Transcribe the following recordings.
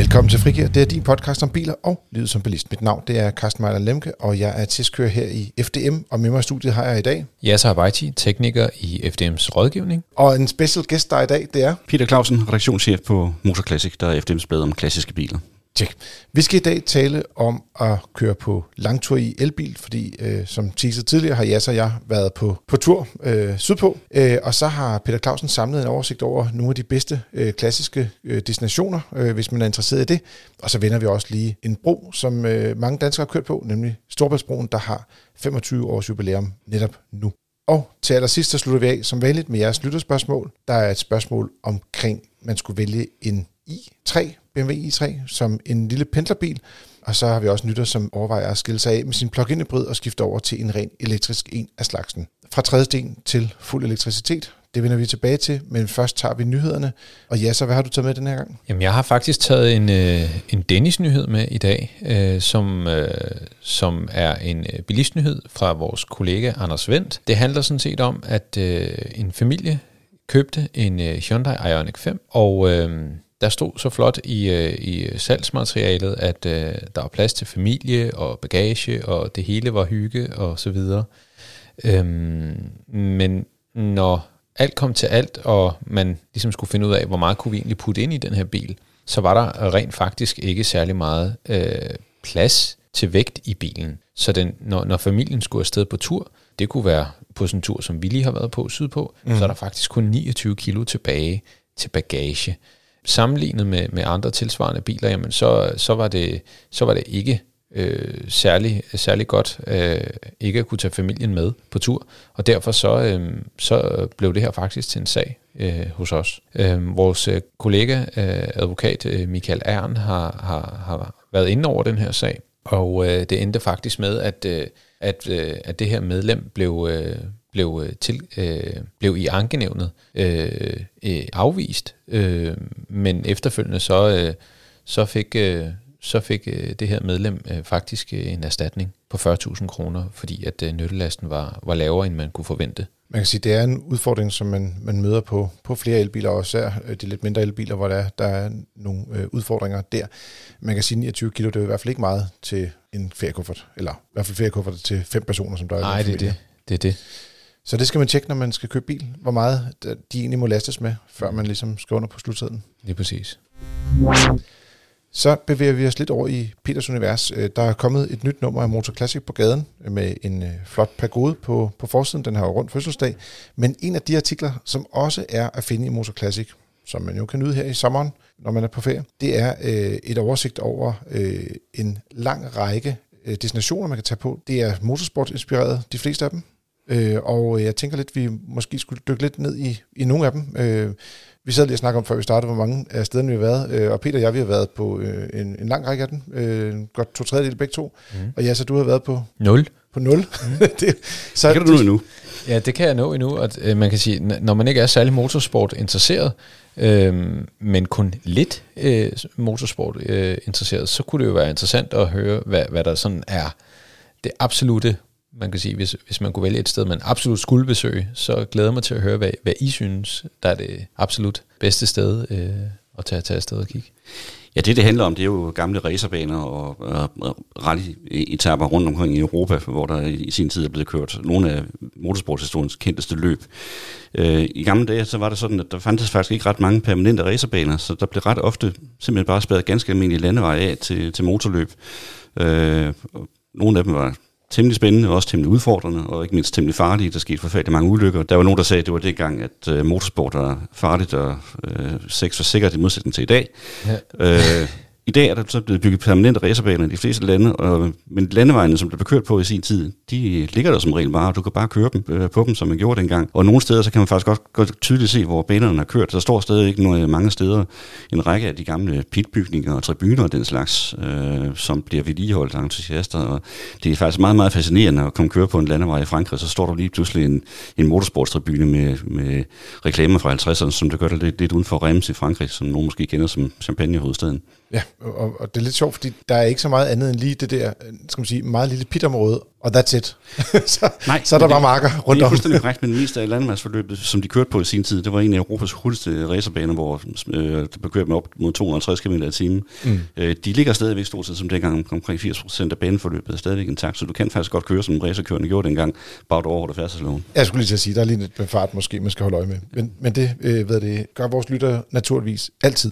Velkommen til Frigir. Det er din podcast om biler og livet som bilist. Mit navn det er Carsten Mejler Lemke, og jeg er testkører her i FDM, og med mig i studiet har jeg i dag. Yasser Habaiti, tekniker i FDM's rådgivning. Og en special gæst der er i dag, det er... Peter Clausen, redaktionschef på Motor Classic, der er FDM's blad om klassiske biler. Tjek. Vi skal i dag tale om at køre på langtur i elbil, fordi øh, som teaser tidligere har Jas og jeg været på, på tur øh, sydpå, øh, og så har Peter Clausen samlet en oversigt over nogle af de bedste øh, klassiske øh, destinationer, øh, hvis man er interesseret i det. Og så vender vi også lige en bro, som øh, mange danskere har kørt på, nemlig Storbæltsbroen, der har 25 års jubilæum netop nu. Og til allersidst, så slutter vi af som vanligt med jeres lytterspørgsmål. Der er et spørgsmål omkring, man skulle vælge en i3, BMW i3, som en lille pendlerbil. Og så har vi også nytter, som overvejer at skille sig af med sin plug-in hybrid og skifte over til en ren elektrisk en af slagsen. Fra tredje sten til fuld elektricitet. Det vender vi tilbage til, men først tager vi nyhederne. Og ja, så hvad har du taget med den her gang? Jamen, jeg har faktisk taget en, øh, en Dennis-nyhed med i dag, øh, som, øh, som er en øh, bilistnyhed fra vores kollega Anders Vendt. Det handler sådan set om, at øh, en familie købte en øh, Hyundai Ioniq 5, og øh, der stod så flot i, øh, i salgsmaterialet, at øh, der var plads til familie og bagage, og det hele var hygge og så videre. Øhm, men når alt kom til alt, og man ligesom skulle finde ud af, hvor meget kunne vi egentlig putte ind i den her bil, så var der rent faktisk ikke særlig meget øh, plads til vægt i bilen. Så den, når, når familien skulle afsted på tur, det kunne være på sådan en tur, som vi lige har været på sydpå, mm. så er der faktisk kun 29 kilo tilbage til bagage sammenlignet med, med andre tilsvarende biler, jamen så, så, var, det, så var det ikke øh, særlig, særlig godt øh, ikke at kunne tage familien med på tur, og derfor så, øh, så blev det her faktisk til en sag øh, hos os. Øh, vores øh, kollega, øh, advokat øh, Michael Ern, har, har, har været inde over den her sag, og øh, det endte faktisk med, at, øh, at, øh, at det her medlem blev, øh, blev, øh, til, øh, blev i ankenævnet øh, øh, afvist, øh, men efterfølgende så, øh, så fik, øh, så fik øh, det her medlem øh, faktisk øh, en erstatning på 40.000 kroner, fordi at øh, nyttelasten var, var lavere, end man kunne forvente. Man kan sige, det er en udfordring, som man, man møder på, på flere elbiler, og især øh, de lidt mindre elbiler, hvor der, der er nogle øh, udfordringer der. Man kan sige, 29 kilo, det er i hvert fald ikke meget til en feriekuffert, eller i hvert fald feriekuffert til fem personer, som der er Nej, det er det. det er det. Så det skal man tjekke, når man skal købe bil, hvor meget de egentlig må lastes med, før man ligesom skal under på sluttiden. Lige præcis. Så bevæger vi os lidt over i Peters univers. Øh, der er kommet et nyt nummer af Motor Classic på gaden med en øh, flot pagode på, på forsiden. Den har jo rundt fødselsdag. Men en af de artikler, som også er at finde i Motor Classic, som man jo kan nyde her i sommeren, når man er på ferie, det er øh, et oversigt over øh, en lang række øh, destinationer, man kan tage på. Det er motorsport-inspireret, de fleste af dem. Øh, og jeg tænker lidt, vi måske skulle dykke lidt ned i, i nogle af dem. Øh, vi sad lige og snakkede om, før vi startede, hvor mange af stederne vi har været. Øh, og Peter og jeg, vi har været på øh, en, en lang række af dem. Øh, godt to tredjedel begge to. Mm. Og ja, så du har været på... Nul. På nul. Mm. det, så det kan du nå endnu. Ja, det kan jeg nå endnu. At, øh, man kan sige, når man ikke er særlig motorsport interesseret, øh, men kun lidt øh, motorsport øh, interesseret, så kunne det jo være interessant at høre, hvad, hvad der sådan er det absolute man kan sige, hvis, hvis man kunne vælge et sted, man absolut skulle besøge, så glæder jeg mig til at høre, hvad, hvad I synes, der er det absolut bedste sted øh, at tage, tage afsted og kigge. Ja, det det handler om, det er jo gamle racerbaner og, og, og rally-etapper rundt omkring i Europa, hvor der i sin tid er blevet kørt nogle af motorsportshistoriens kendteste løb. Øh, I gamle dage så var det sådan, at der fandtes faktisk ikke ret mange permanente racerbaner, så der blev ret ofte simpelthen bare spadet ganske almindelige landeveje af til, til motorløb. Øh, nogle af dem var temmelig spændende, og også temmelig udfordrende, og ikke mindst temmelig farlige. Der skete forfærdeligt mange ulykker. Der var nogen, der sagde, at det var det gang, at uh, motorsport var farligt og uh, sex var sikkert i modsætning til i dag. Ja. Uh, i dag er der så blevet bygget permanente racerbaner i de fleste lande, og, men landevejene, som der blev kørt på i sin tid, de ligger der som regel bare, og du kan bare køre dem øh, på dem, som man gjorde dengang. Og nogle steder, så kan man faktisk godt, godt tydeligt se, hvor banerne har kørt. Der står stadig ikke noget, mange steder en række af de gamle pitbygninger og tribuner og den slags, øh, som bliver vedligeholdt af entusiaster. Og det er faktisk meget, meget fascinerende at komme køre på en landevej i Frankrig, så står der lige pludselig en, en motorsportstribune med, med reklamer fra 50'erne, som det gør det lidt, lidt uden for Reims i Frankrig, som nogen måske kender som champagnehovedstaden. Ja, og, og det er lidt sjovt, fordi der er ikke så meget andet end lige det der, skal man sige, meget lille pitområde, og that's it. så, Nej, så er der bare marker rundt Det er om. fuldstændig korrekt, men mest af landmandsforløbet, som de kørte på i sin tid, det var en af Europas hurtigste racerbaner, hvor øh, der blev kørt med op mod 250 km i timen. Mm. Øh, de ligger stadigvæk stort set som dengang, omkring 80% af baneforløbet er stadigvæk intakt, så du kan faktisk godt køre, som racerkørende gjorde dengang, bare du overholder færdselsloven. Jeg skulle lige til at sige, der er lige lidt fart måske, man skal holde øje med. Men, men det, øh, hvad det gør vores lytter naturligvis altid.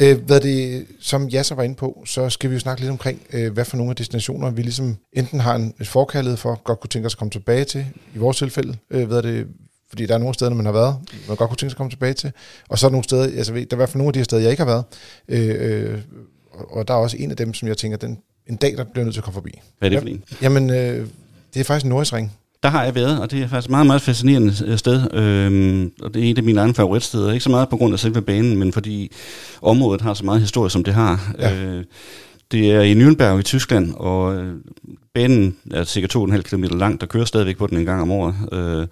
Øh, hvad det, som Jasser var inde på, så skal vi jo snakke lidt omkring, øh, hvad for nogle af destinationer vi ligesom enten har en forkærlighed for, godt kunne tænke os at komme tilbage til, i vores tilfælde, øh, hvad det, fordi der er nogle steder, man har været, man godt kunne tænke sig at komme tilbage til, og så er der nogle steder, altså der er i hvert fald nogle af de her steder, jeg ikke har været, øh, øh, og, der er også en af dem, som jeg tænker, den, en dag, der bliver jeg nødt til at komme forbi. Hvad er det for en? Jamen, øh, det er faktisk en Nordisring. Der har jeg været, og det er faktisk et meget, meget fascinerende øh, sted. Øhm, og det er et af mine egne favoritsteder. Ikke så meget på grund af selve banen, men fordi området har så meget historie, som det har. Ja. Øh, det er i Nürnberg i Tyskland, og øh, banen er cirka 2,5 km lang. Der kører stadigvæk på den en gang om året, øh,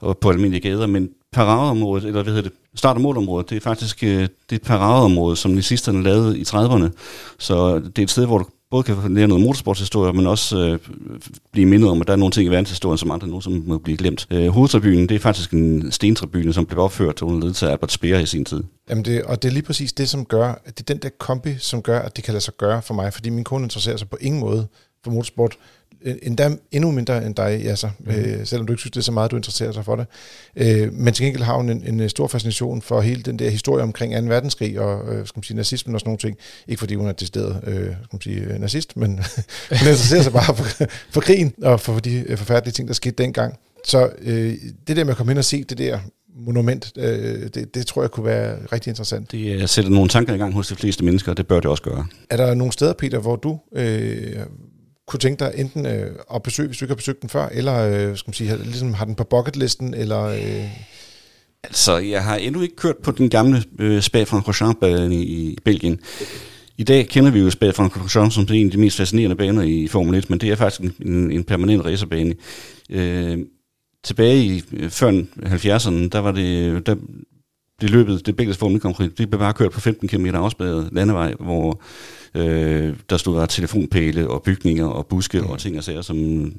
og på almindelige gader. Men paradeområdet, eller hvad hedder det, start- og målområdet, det er faktisk øh, det et paradeområde, som nazisterne lavede i 30'erne. Så det er et sted, hvor du både kan lære noget motorsportshistorie, men også øh, blive mindet om, at der er nogle ting i verdenshistorien, som andre nu som må blive glemt. Øh, hovedtribunen, det er faktisk en stentribune, som blev opført under ledelse af Albert Speer i sin tid. Jamen det, og det er lige præcis det, som gør, at det er den der kombi, som gør, at det kan lade sig gøre for mig, fordi min kone interesserer sig på ingen måde for motorsport, endda endnu mindre end dig, Jasser, mm. øh, selvom du ikke synes, det er så meget, du interesserer sig for det. Øh, men til gengæld har hun en, en stor fascination for hele den der historie omkring 2. verdenskrig og øh, skal man sige, nazismen og sådan nogle ting. Ikke fordi hun er decideret øh, skal man sige, øh, nazist, men hun interesserer sig bare for, for krigen og for de øh, forfærdelige ting, der skete dengang. Så øh, det der med at komme ind og se det der monument, øh, det, det tror jeg kunne være rigtig interessant. Det øh, sætter nogle tanker i gang hos de fleste mennesker, og det bør det også gøre. Er der nogle steder, Peter, hvor du øh, kunne tænke dig enten øh, at besøge, hvis du ikke har besøgt den før, eller øh, skal man sige, har- ligesom har den på bucketlisten, eller... Øh, Altså, jeg har endnu ikke kørt på den gamle øh, Spa-Francorchamps-bane i, i Belgien. I dag kender vi jo Spa-Francorchamps som en af de mest fascinerende baner i Formel 1, men det er faktisk en, en, en permanent racerbane. Øh, tilbage i øh, før 70'erne, der var det, øh, der, det løbet, det belgiske Formel 1 det blev bare kørt på 15 km afspærret landevej, hvor øh, der stod der telefonpæle og bygninger og buske mm. og ting og sager, som,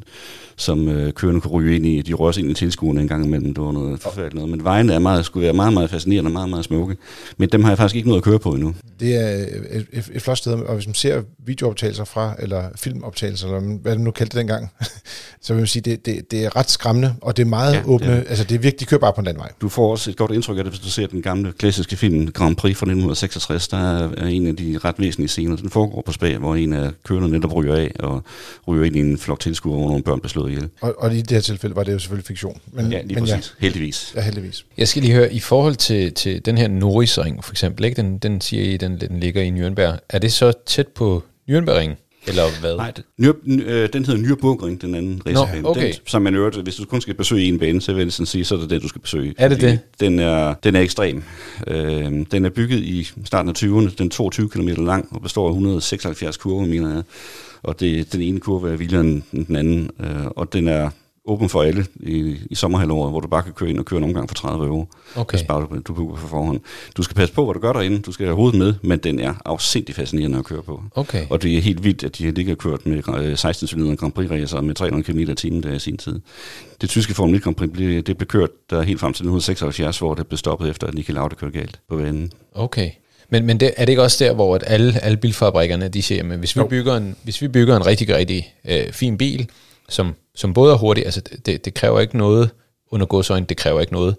som øh, kørende kunne ryge ind i. De rører ind i tilskuerne en gang imellem. Det var noget forfærdeligt noget. Men vejene er meget, skulle være meget, meget fascinerende og meget, meget smukke. Men dem har jeg faktisk ikke noget at køre på endnu. det er et, et, et flot sted, og hvis man ser videooptagelser fra, eller filmoptagelser, eller hvad det nu kaldte det dengang, så vil man sige, det, det, det er ret skræmmende, og det er meget Ja, ja, det åbne. Det altså, det er virkelig, de kører bare på en landvej. Du får også et godt indtryk af det, hvis du ser den gamle klassiske film Grand Prix fra 1966. Der er en af de ret væsentlige scener. Den foregår på Spa, hvor en af kørerne netop ryger af og ryger ind i en flok tilskuere, hvor nogle børn bliver slået ihjel. Og, og i det her tilfælde var det jo selvfølgelig fiktion. Men, Ja, lige men præcis. Heldigvis. Ja, ja, heldigvis. Jeg skal lige høre, i forhold til, til den her Norrisring for eksempel, ikke? Den, den siger I, den, den ligger i Nürnberg. Er det så tæt på Nürnbergring? Eller hvad? Nej, det- Nyr, øh, den hedder Nürburgring, den anden racerbane. okay. Den, som man øvrigt, hvis du kun skal besøge en bane, så vil jeg sådan sige, så er det den, du skal besøge. Er det det? Den er, den er ekstrem. Øh, den er bygget i starten af 20'erne, den er 22 km lang og består af 176 kurver, mener jeg. Og det, den ene kurve er vildere end den anden, øh, og den er åben for alle i, i sommerhalvåret, hvor du bare kan køre ind og køre en omgang for 30 euro. Okay. Hvis bare du, du booker for forhånd. Du skal passe på, hvad du gør derinde. Du skal have hovedet med, men den er afsindig fascinerende at køre på. Okay. Og det er helt vildt, at de har ligget og kørt med øh, 16 cylinder Grand Prix racer med 300 km i timen der i sin tid. Det tyske Formel 1 Grand Prix blev, det blev kørt der helt frem til 1976, hvor det blev stoppet efter, at Niki Lauda kørte galt på banen. Okay. Men, men det, er det ikke også der, hvor at alle, alle bilfabrikkerne, de siger, at hvis vi Jo. bygger en, hvis vi bygger en rigtig, rigtig øh, fin bil, som, som både er hurtig, altså det, det kræver ikke noget, under godsøjne, det kræver ikke noget,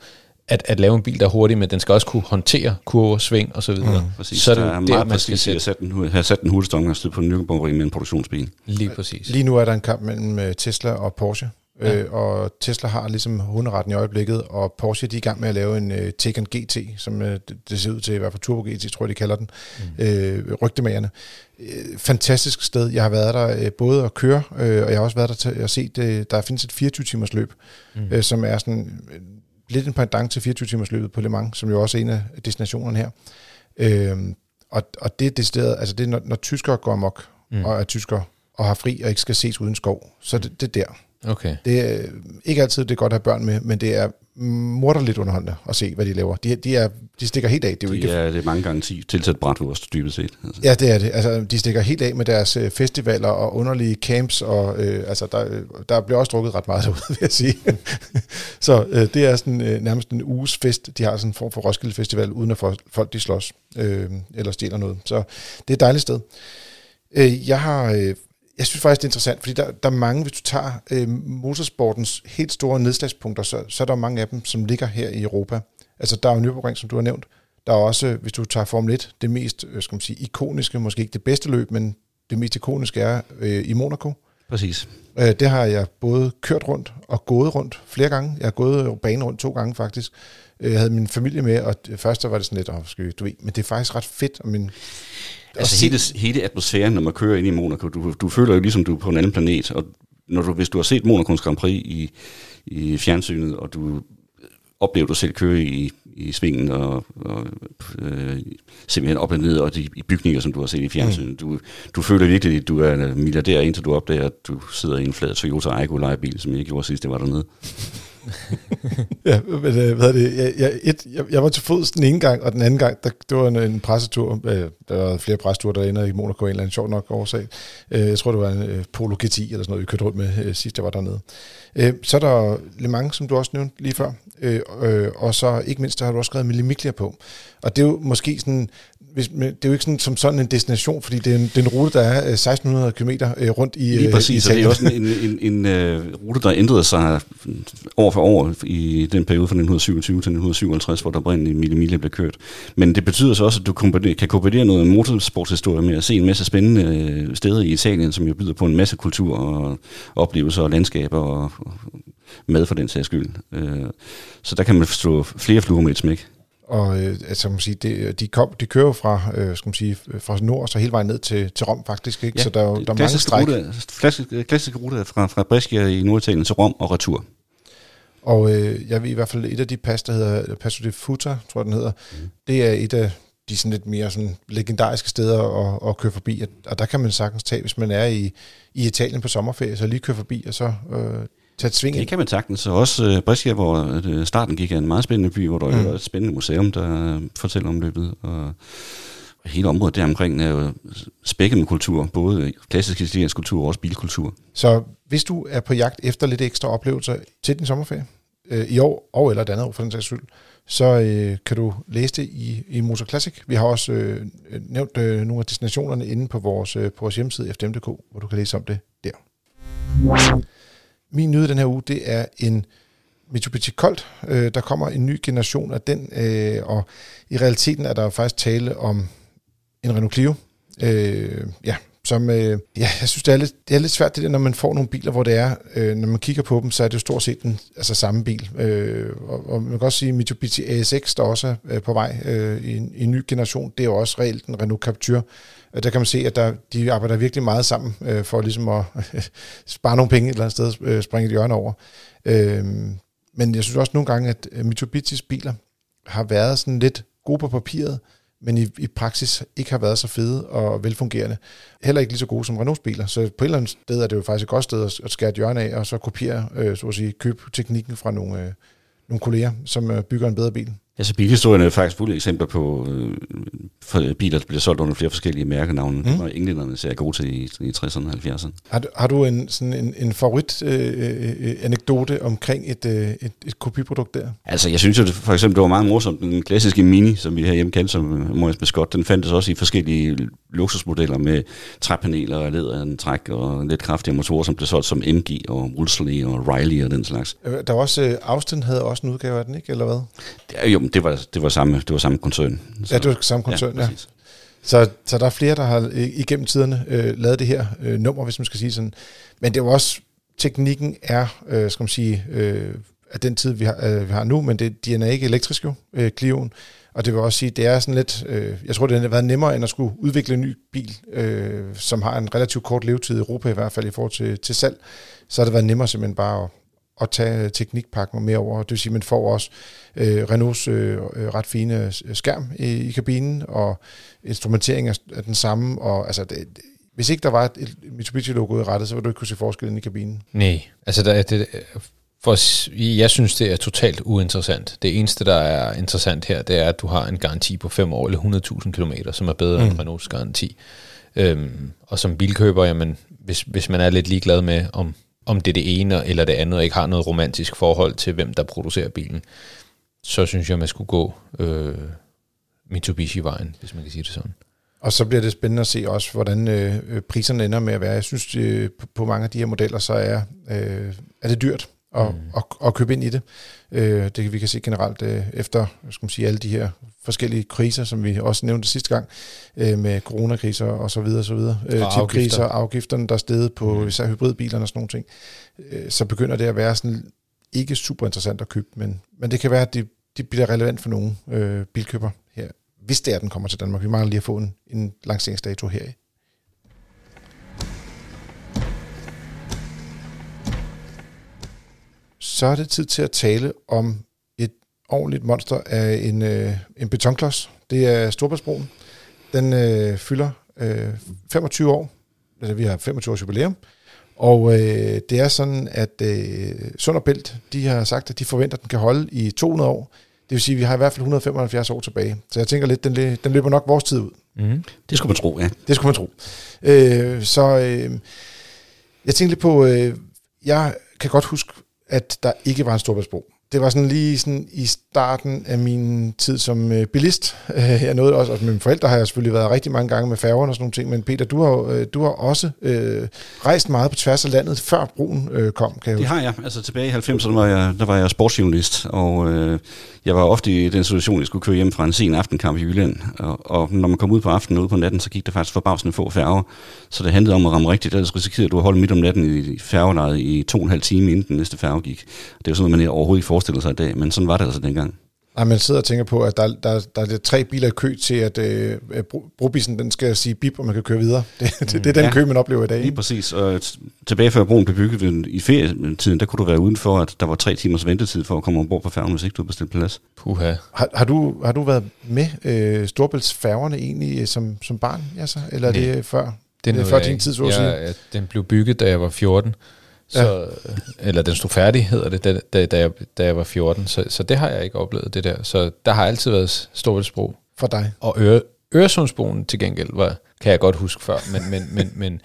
at, at lave en bil, der er hurtig, men den skal også kunne håndtere kurver, sving og så videre. Mm, Præcis. så er der det er der, meget man skal at sætte. sætte den, have sat den hurtigste omgangstid på en Nürburgring med en produktionsbil. Lige præcis. Lige nu er der en kamp mellem øh, Tesla og Porsche, ja. øh, og Tesla har ligesom hunderetten i øjeblikket, og Porsche de er i gang med at lave en øh, Taycan GT, som øh, det, det ser ud til, i hvert fald Turbo GT, tror jeg, de kalder den, mm. øh, rygtemagerne. Øh, fantastisk sted. Jeg har været der øh, både at køre, øh, og jeg har også været der til at se, det, der findes et 24-timers løb, mm. øh, som er sådan øh, lidt en pendant til 24-timers løbet på Le Mans, som jo også er en af destinationerne her. Øh, og, og det er decideret, altså det er, når, når tyskere går amok, mm. og er tyskere, og har fri og ikke skal ses uden skov, så det, det er der. Okay. Det er ikke altid det er godt at have børn med, men det er morderligt underholdende at se, hvad de laver. De, de, er, de stikker helt af. Det er, jo ikke, er, det er mange gange 10 tilsat bratwurst, dybest set. Altså. Ja, det er det. Altså, de stikker helt af med deres øh, festivaler og underlige camps, og øh, altså, der, der bliver også drukket ret meget derude, vil jeg sige. så øh, det er sådan øh, nærmest en uges fest. De har sådan en form for Roskilde Festival, uden at folk de slås øh, eller stjæler noget. Så det er et dejligt sted. Øh, jeg har... Øh, jeg synes faktisk, det er interessant, fordi der, der er mange, hvis du tager øh, motorsportens helt store nedslagspunkter, så, så er der mange af dem, som ligger her i Europa. Altså, der er jo Nürburgring, som du har nævnt. Der er også, hvis du tager Formel 1, det mest øh, skal man sige, ikoniske, måske ikke det bedste løb, men det mest ikoniske er øh, i Monaco. Præcis. Øh, det har jeg både kørt rundt og gået rundt flere gange. Jeg har gået banen rundt to gange faktisk. Øh, jeg havde min familie med, og først var det sådan lidt, oh, skal du ved, men det er faktisk ret fedt. Og min, altså hele, hele atmosfæren, når man kører ind i Monaco, du, du føler jo ligesom, du er på en anden planet, og når du, hvis du har set Monacos Grand Prix i, i fjernsynet, og du oplever du selv køre i, i svingen og, og øh, simpelthen op og ned og de, i bygninger, som du har set i fjernsynet. Mm. Du, du føler virkelig, at du er en milliardær, indtil du opdager, at du sidder i en flad Toyota Aygo lejebil, som jeg gjorde sidst, det var dernede ja, men øh, hvad er det? Jeg, jeg, et, jeg, jeg var til fods den ene gang, og den anden gang, der, det var en, en pressetur. Øh, der var flere pressetur, der ender i Monaco en eller anden sjov nok årsag. Øh, jeg tror, det var en øh, Polo GT eller sådan noget, vi kørte rundt med øh, sidst, jeg var dernede. Øh, så er der Le Mans, som du også nævnte lige før. Øh, øh, og så ikke mindst, der har du også skrevet Mille Miklia på. Og det er jo måske sådan hvis, det er jo ikke sådan, som sådan en destination, fordi det er en, det er en rute, der er 1600 km rundt i Lige præcis, i og det er også en, en, en, en uh, rute, der ændrede sig år for år i den periode fra 1927 til 1957, hvor der oprindeligt Mille Mille blev kørt. Men det betyder så også, at du kan kombinere noget motorsportshistorie med at se en masse spændende øh, steder i Italien, som jo byder på en masse kultur og oplevelser og landskaber og, mad for den sags skyld. Så der kan man forstå flere fluer med et smæk. Og øh, altså, man sige, det, de, kom, de kører fra, øh, skal man sige, fra nord så hele vejen ned til, til Rom faktisk. Ikke? Ja, så der, er, der er mange stræk. Rute, klassisk, klassisk rute fra, fra Brescia i Norditalien til Rom og retur. Og øh, jeg ved i hvert fald, et af de pas, der hedder Passo di Futa, tror jeg den hedder, mm. det er et af de sådan lidt mere sådan legendariske steder at, at køre forbi. Og der kan man sagtens tage, hvis man er i, i Italien på sommerferie, så lige køre forbi, og så øh, tage et sving Det kan man sagtens. Så også uh, Brescia, hvor uh, starten gik af en meget spændende by, hvor der mm. er et spændende museum, der uh, fortæller om løbet. Og, og hele området deromkring er jo spækket med kultur, både klassisk italiensk kultur og også bilkultur. Så hvis du er på jagt efter lidt ekstra oplevelser til din sommerferie, øh, i år og eller et andet år for den sags skyld, så øh, kan du læse det i, i Motor Classic. Vi har også øh, nævnt øh, nogle af destinationerne inde på vores, øh, på vores hjemmeside fdm.dk, hvor du kan læse om det der. Min nyhed den her uge, det er en Mitsubishi Colt. Øh, der kommer en ny generation af den, øh, og i realiteten er der faktisk tale om en Renault Clio. Øh, ja, som, øh, ja, jeg synes, det er, lidt, det er lidt svært, det der, når man får nogle biler, hvor det er, øh, når man kigger på dem, så er det jo stort set den altså samme bil. Øh, og, og man kan også sige, Mitsubishi ASX, der også er øh, på vej øh, i, en, i en ny generation, det er jo også reelt en Renault Captur. Øh, der kan man se, at der, de arbejder virkelig meget sammen øh, for ligesom at spare nogle penge et eller andet sted, øh, springe et hjørne over. Øh, men jeg synes også nogle gange, at øh, Mitsubishis biler har været sådan lidt gode på papiret, men i, i praksis ikke har været så fede og velfungerende. Heller ikke lige så gode som Renaults biler. Så på et eller andet sted er det jo faktisk et godt sted at, at skære et hjørne af, og så kopiere, øh, så at sige, købe teknikken fra nogle, øh, nogle kolleger, som øh, bygger en bedre bil. Altså bilhistorien er faktisk fulde eksempler på øh, for biler, der bliver solgt under flere forskellige mærkenavne. Mm. Var englænderne ser gode til i, i 60'erne og 70'erne. Har du, har du en, sådan en, en favorit øh, øh, anekdote omkring et, øh, et, et kopiprodukt der? Altså jeg synes jo, det, for eksempel, det var meget morsomt. Den klassiske Mini, som vi herhjemme kendte som Morris Mascot, den fandtes også i forskellige luksusmodeller med træpaneler og lædertræk og lidt kraftige motorer, som blev solgt som MG og Wolseley og Riley og den slags. Øh, der var også, øh, Austin havde også en udgave af den, ikke? Eller hvad? Det, jo, det var, det var samme, det var samme koncern. Så, ja, det var samme koncern, ja. ja. Så, så der er flere, der har igennem tiderne øh, lavet det her øh, nummer, hvis man skal sige sådan. Men det jo også, teknikken er, øh, skal man sige, øh, af den tid, vi har, øh, vi har nu, men det, de er ikke elektrisk jo, øh, Clio'en. Og det vil også sige, det er sådan lidt, øh, jeg tror, det har været nemmere, end at skulle udvikle en ny bil, øh, som har en relativt kort levetid i Europa, i hvert fald i forhold til, til salg. Så har det været nemmere simpelthen bare at, at tage teknikpakken mere over. Det vil sige, at man får også øh, Renaults øh, øh ret fine skærm i, i kabinen, og instrumentering er, den samme. Og, altså, det, hvis ikke der var et, et Mitsubishi-logo i rettet, så ville du ikke kunne se forskellen i kabinen. Nej, altså der, det, For jeg synes, det er totalt uinteressant. Det eneste, der er interessant her, det er, at du har en garanti på 5 år eller 100.000 km, som er bedre mm. end Renaults garanti. Øhm, og som bilkøber, jamen, hvis, hvis man er lidt ligeglad med, om, om det er det ene eller det andet, og ikke har noget romantisk forhold til, hvem der producerer bilen, så synes jeg, man skulle gå øh, Mitsubishi-vejen, hvis man kan sige det sådan. Og så bliver det spændende at se også, hvordan øh, øh priserne ender med at være. Jeg synes, øh, på, på mange af de her modeller, så er, øh, er det dyrt at, mm. at, at købe ind i det. Øh, det vi kan se generelt øh, efter skal man sige, alle de her forskellige kriser, som vi også nævnte sidste gang, øh, med coronakriser og så videre, så videre. Øh, og afgifter. afgifterne, der er steget på mm. især hybridbilerne og sådan nogle ting. Øh, så begynder det at være sådan ikke super interessant at købe, men, men det kan være, at det, det bliver relevant for nogle øh, bilkøber her, hvis det er, at den kommer til Danmark. Vi mangler lige at få en, en lanceringsdato her så er det tid til at tale om et ordentligt monster af en, øh, en betonklods. Det er Storbritannien. Den øh, fylder øh, 25 år. Altså, vi har 25 års jubilæum. Og øh, det er sådan, at øh, Sund og Bælt, de har sagt, at de forventer, at den kan holde i 200 år. Det vil sige, at vi har i hvert fald 175 år tilbage. Så jeg tænker lidt, den, den løber nok vores tid ud. Mm. Det skulle man tro, ja. Det skulle man tro. Øh, så øh, jeg tænkte lidt på, øh, jeg kan godt huske at der ikke var en storbritannien det var sådan lige sådan i starten af min tid som øh, bilist. Øh, jeg nåede også, og med mine forældre har jeg selvfølgelig været rigtig mange gange med færgerne og sådan nogle ting, men Peter, du har, øh, du har også øh, rejst meget på tværs af landet, før broen øh, kom, kan jeg Det har jeg. Altså tilbage i 90'erne var jeg, der var jeg sportsjournalist, og øh, jeg var ofte i den situation, at jeg skulle køre hjem fra en sen aftenkamp i Jylland, og, og når man kom ud på aftenen og ud på natten, så gik der faktisk forbavsende få færger, så det handlede om at ramme rigtigt, ellers risikerede du at holde midt om natten i færgelejet i to og en halv time, inden den næste færge gik. Det er jo sådan noget, man overhovedet ikke forestiller sig i dag, men sådan var det altså dengang. Nej, man sidder og tænker på, at der, der, der er tre biler i kø til, at øh, brobisen den skal sige bip, og man kan køre videre. Det, det, det er den ja, kø, man oplever i dag. Lige præcis. Og tilbage før broen blev bygget i ferietiden, der kunne du være udenfor, at der var tre timers ventetid for at komme ombord på færgen, hvis ikke du havde bestilt plads. Puha. Har, har, du, har du været med øh, Storbæltsfærgerne egentlig øh, som, som barn, altså? eller er det før? Den det er før din tid, så ja, ja, den blev bygget, da jeg var 14. Så, ja. Eller den stod færdig, hedder det, da, da, da, jeg, da jeg var 14. Så, så det har jeg ikke oplevet, det der. Så der har altid været Storvældsbro. For dig? Og Øre, Øresundsbroen til gengæld, var, kan jeg godt huske før, men, men, men, men,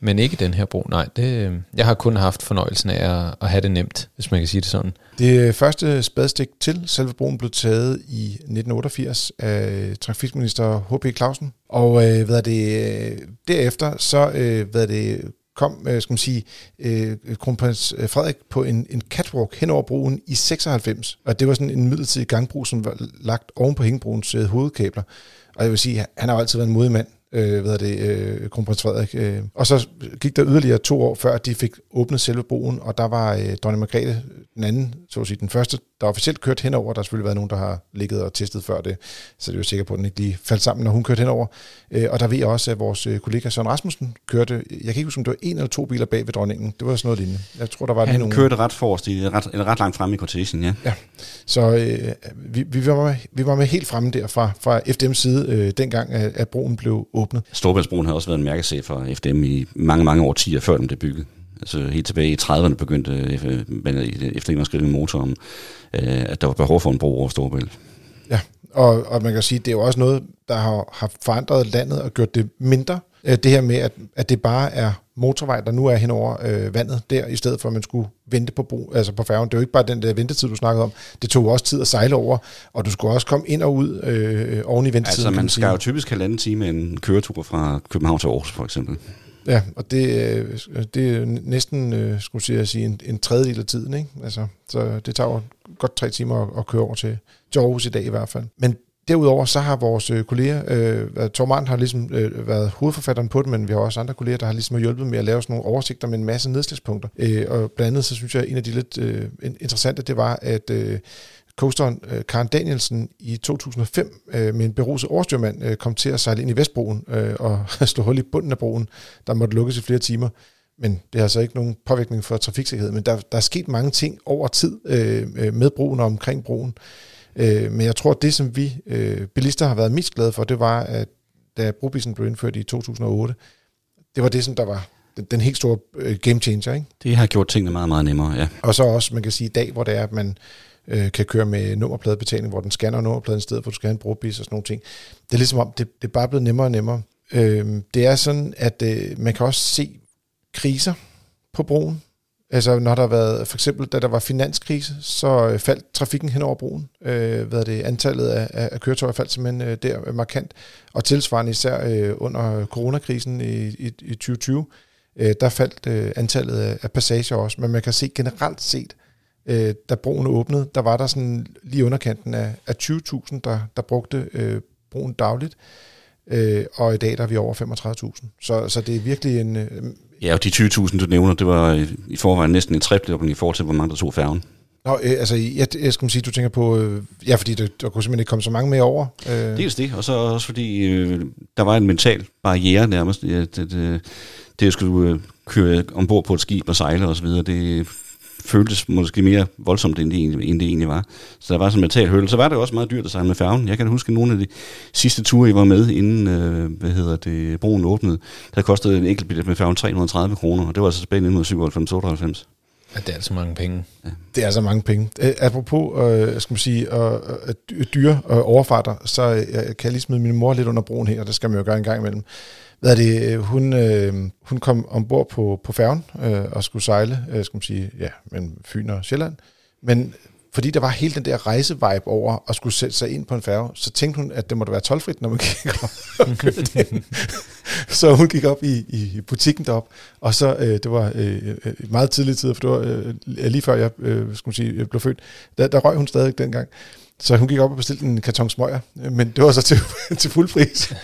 men ikke den her bro. Nej, det, jeg har kun haft fornøjelsen af at, at have det nemt, hvis man kan sige det sådan. Det første spadestik til selve broen blev taget i 1988 af trafikminister H.P. Clausen. Og øh, hvad er det, derefter så øh, hvad er det, kom, øh, skal man sige, øh, kronprins øh, Frederik på en, en catwalk hen over broen i 96. Og det var sådan en midlertidig gangbro, som var lagt oven på hængebroens øh, hovedkabler. Og jeg vil sige, han har altid været en modig mand øh, hvad det, øh, kronprins Frederik. Øh. Og så gik der yderligere to år før, de fik åbnet selve broen, og der var øh, dronning Margrethe, den anden, så at sige, den første, der officielt kørt henover. Der har selvfølgelig været nogen, der har ligget og testet før det, så det er jo sikker på, at den ikke lige faldt sammen, når hun kørte henover. Øh, og der ved jeg også, at vores øh, kollega Søren Rasmussen kørte, jeg kan ikke huske, om det var en eller to biler bag ved dronningen. Det var sådan noget lignende. Jeg tror, der var Han nogen... kørte ret forrest, i, ret, eller ret langt frem i quotation, ja. Ja, så øh, vi, vi, var med, vi var med helt fremme der fra, fra FDM's side, øh, dengang, at, at broen blev åbnet. Storbæltsbroen har også været en mærkesag for FDM i mange, mange årtier, før den blev bygget. Altså helt tilbage i 30'erne begyndte øh, man efter at skrive en motor om, øh, at der var behov for en bro over Storbælt. Ja, og, og man kan sige, det er jo også noget, der har, har forandret landet og gjort det mindre. Øh, det her med, at, at det bare er motorvej, der nu er hen over øh, vandet der, i stedet for at man skulle vente på, bro, altså på færgen. Det er jo ikke bare den der ventetid, du snakkede om. Det tog også tid at sejle over, og du skulle også komme ind og ud øh, oven i ventetiden. Altså man skal jo typisk halvanden time en køretur fra København til Aarhus, for eksempel. Ja, og det, øh, det er næsten, øh, skulle jeg sige, en, en tredjedel af tiden. Ikke? Altså, så det tager jo godt tre timer at, at køre over til, til Aarhus i dag i hvert fald. Men derudover så har vores øh, kolleger, øh, Tormand har ligesom øh, været hovedforfatteren på det, men vi har også andre kolleger, der har ligesom hjulpet med at lave sådan nogle oversigter med en masse nedslagspunkter. Øh, og blandt andet så synes jeg, at en af de lidt øh, interessante, det var, at øh, coasteren øh, Karen Danielsen i 2005 øh, med en beruset overstyrmand øh, kom til at sejle ind i Vestbroen øh, og slå hul i bunden af broen, der måtte lukkes i flere timer. Men det har så ikke nogen påvirkning for trafiksikkerhed. Men der, der er sket mange ting over tid øh, øh, med broen og omkring broen. Øh, men jeg tror, det, som vi øh, bilister har været mest glade for, det var, at da brobisen blev indført i 2008, det var det, som der var den, den helt store øh, game changer, ikke? Det har gjort tingene meget, meget nemmere, ja. Og så også, man kan sige, i dag, hvor det er, at man øh, kan køre med nummerpladebetaling, hvor den scanner nummerpladen i stedet for, at du skal have en brugbis og sådan nogle ting. Det er ligesom om, det, det er bare blevet nemmere og nemmere. Øh, det er sådan, at øh, man kan også se kriser på broen. Altså når der har været, for eksempel da der var finanskrise, så øh, faldt trafikken hen over broen. Øh, hvad er det, antallet af, af køretøjer faldt simpelthen øh, der markant. Og tilsvarende især øh, under coronakrisen i, i, i 2020, øh, der faldt øh, antallet af, af passager også. Men man kan se generelt set, øh, da broen åbnede, der var der sådan lige underkanten af, af 20.000, der, der brugte øh, broen dagligt. Øh, og i dag der er vi over 35.000. Så, så det er virkelig en... Øh, Ja, og de 20.000, du nævner, det var i, forvejen næsten en tripling i forhold til, hvor mange der tog færgen. Nå, øh, altså, jeg, jeg skulle sige, du tænker på, øh, ja, fordi der, der kunne simpelthen ikke komme så mange mere over. Øh. Dels det, og så også fordi, øh, der var en mental barriere nærmest. Det, det, det, det at skulle øh, køre ombord på et skib og sejle osv., det føltes måske mere voldsomt, end det, end det egentlig var. Så der var sådan en mental høl. Så var det også meget dyrt at sejle med færgen. Jeg kan huske nogle af de sidste ture, jeg var med, inden øh, hvad hedder det, broen åbnede. Der kostede en enkelt billet med færgen 330 kroner, og det var altså tilbage i 97 Ja, det er altså mange penge. Ja. Det er altså mange penge. Apropos, øh, skal man sige, øh, dyre øh, overfarter, så øh, kan jeg lige smide min mor lidt under broen her, og det skal man jo gøre en gang imellem hvad er det, hun, øh, hun kom ombord på, på færgen øh, og skulle sejle, øh, skal man sige, ja, men Fyn og Sjælland. Men fordi der var hele den der rejsevibe over at skulle sætte sig ind på en færge, så tænkte hun, at det måtte være tolvfrit, når man gik op og Så hun gik op i, i butikken derop, og så, øh, det var øh, meget tidlig tid, for det var øh, lige før jeg, øh, skulle sige, jeg blev født, der, der røg hun stadig dengang. Så hun gik op og bestilte en karton smøger, men det var så til, til fuld pris.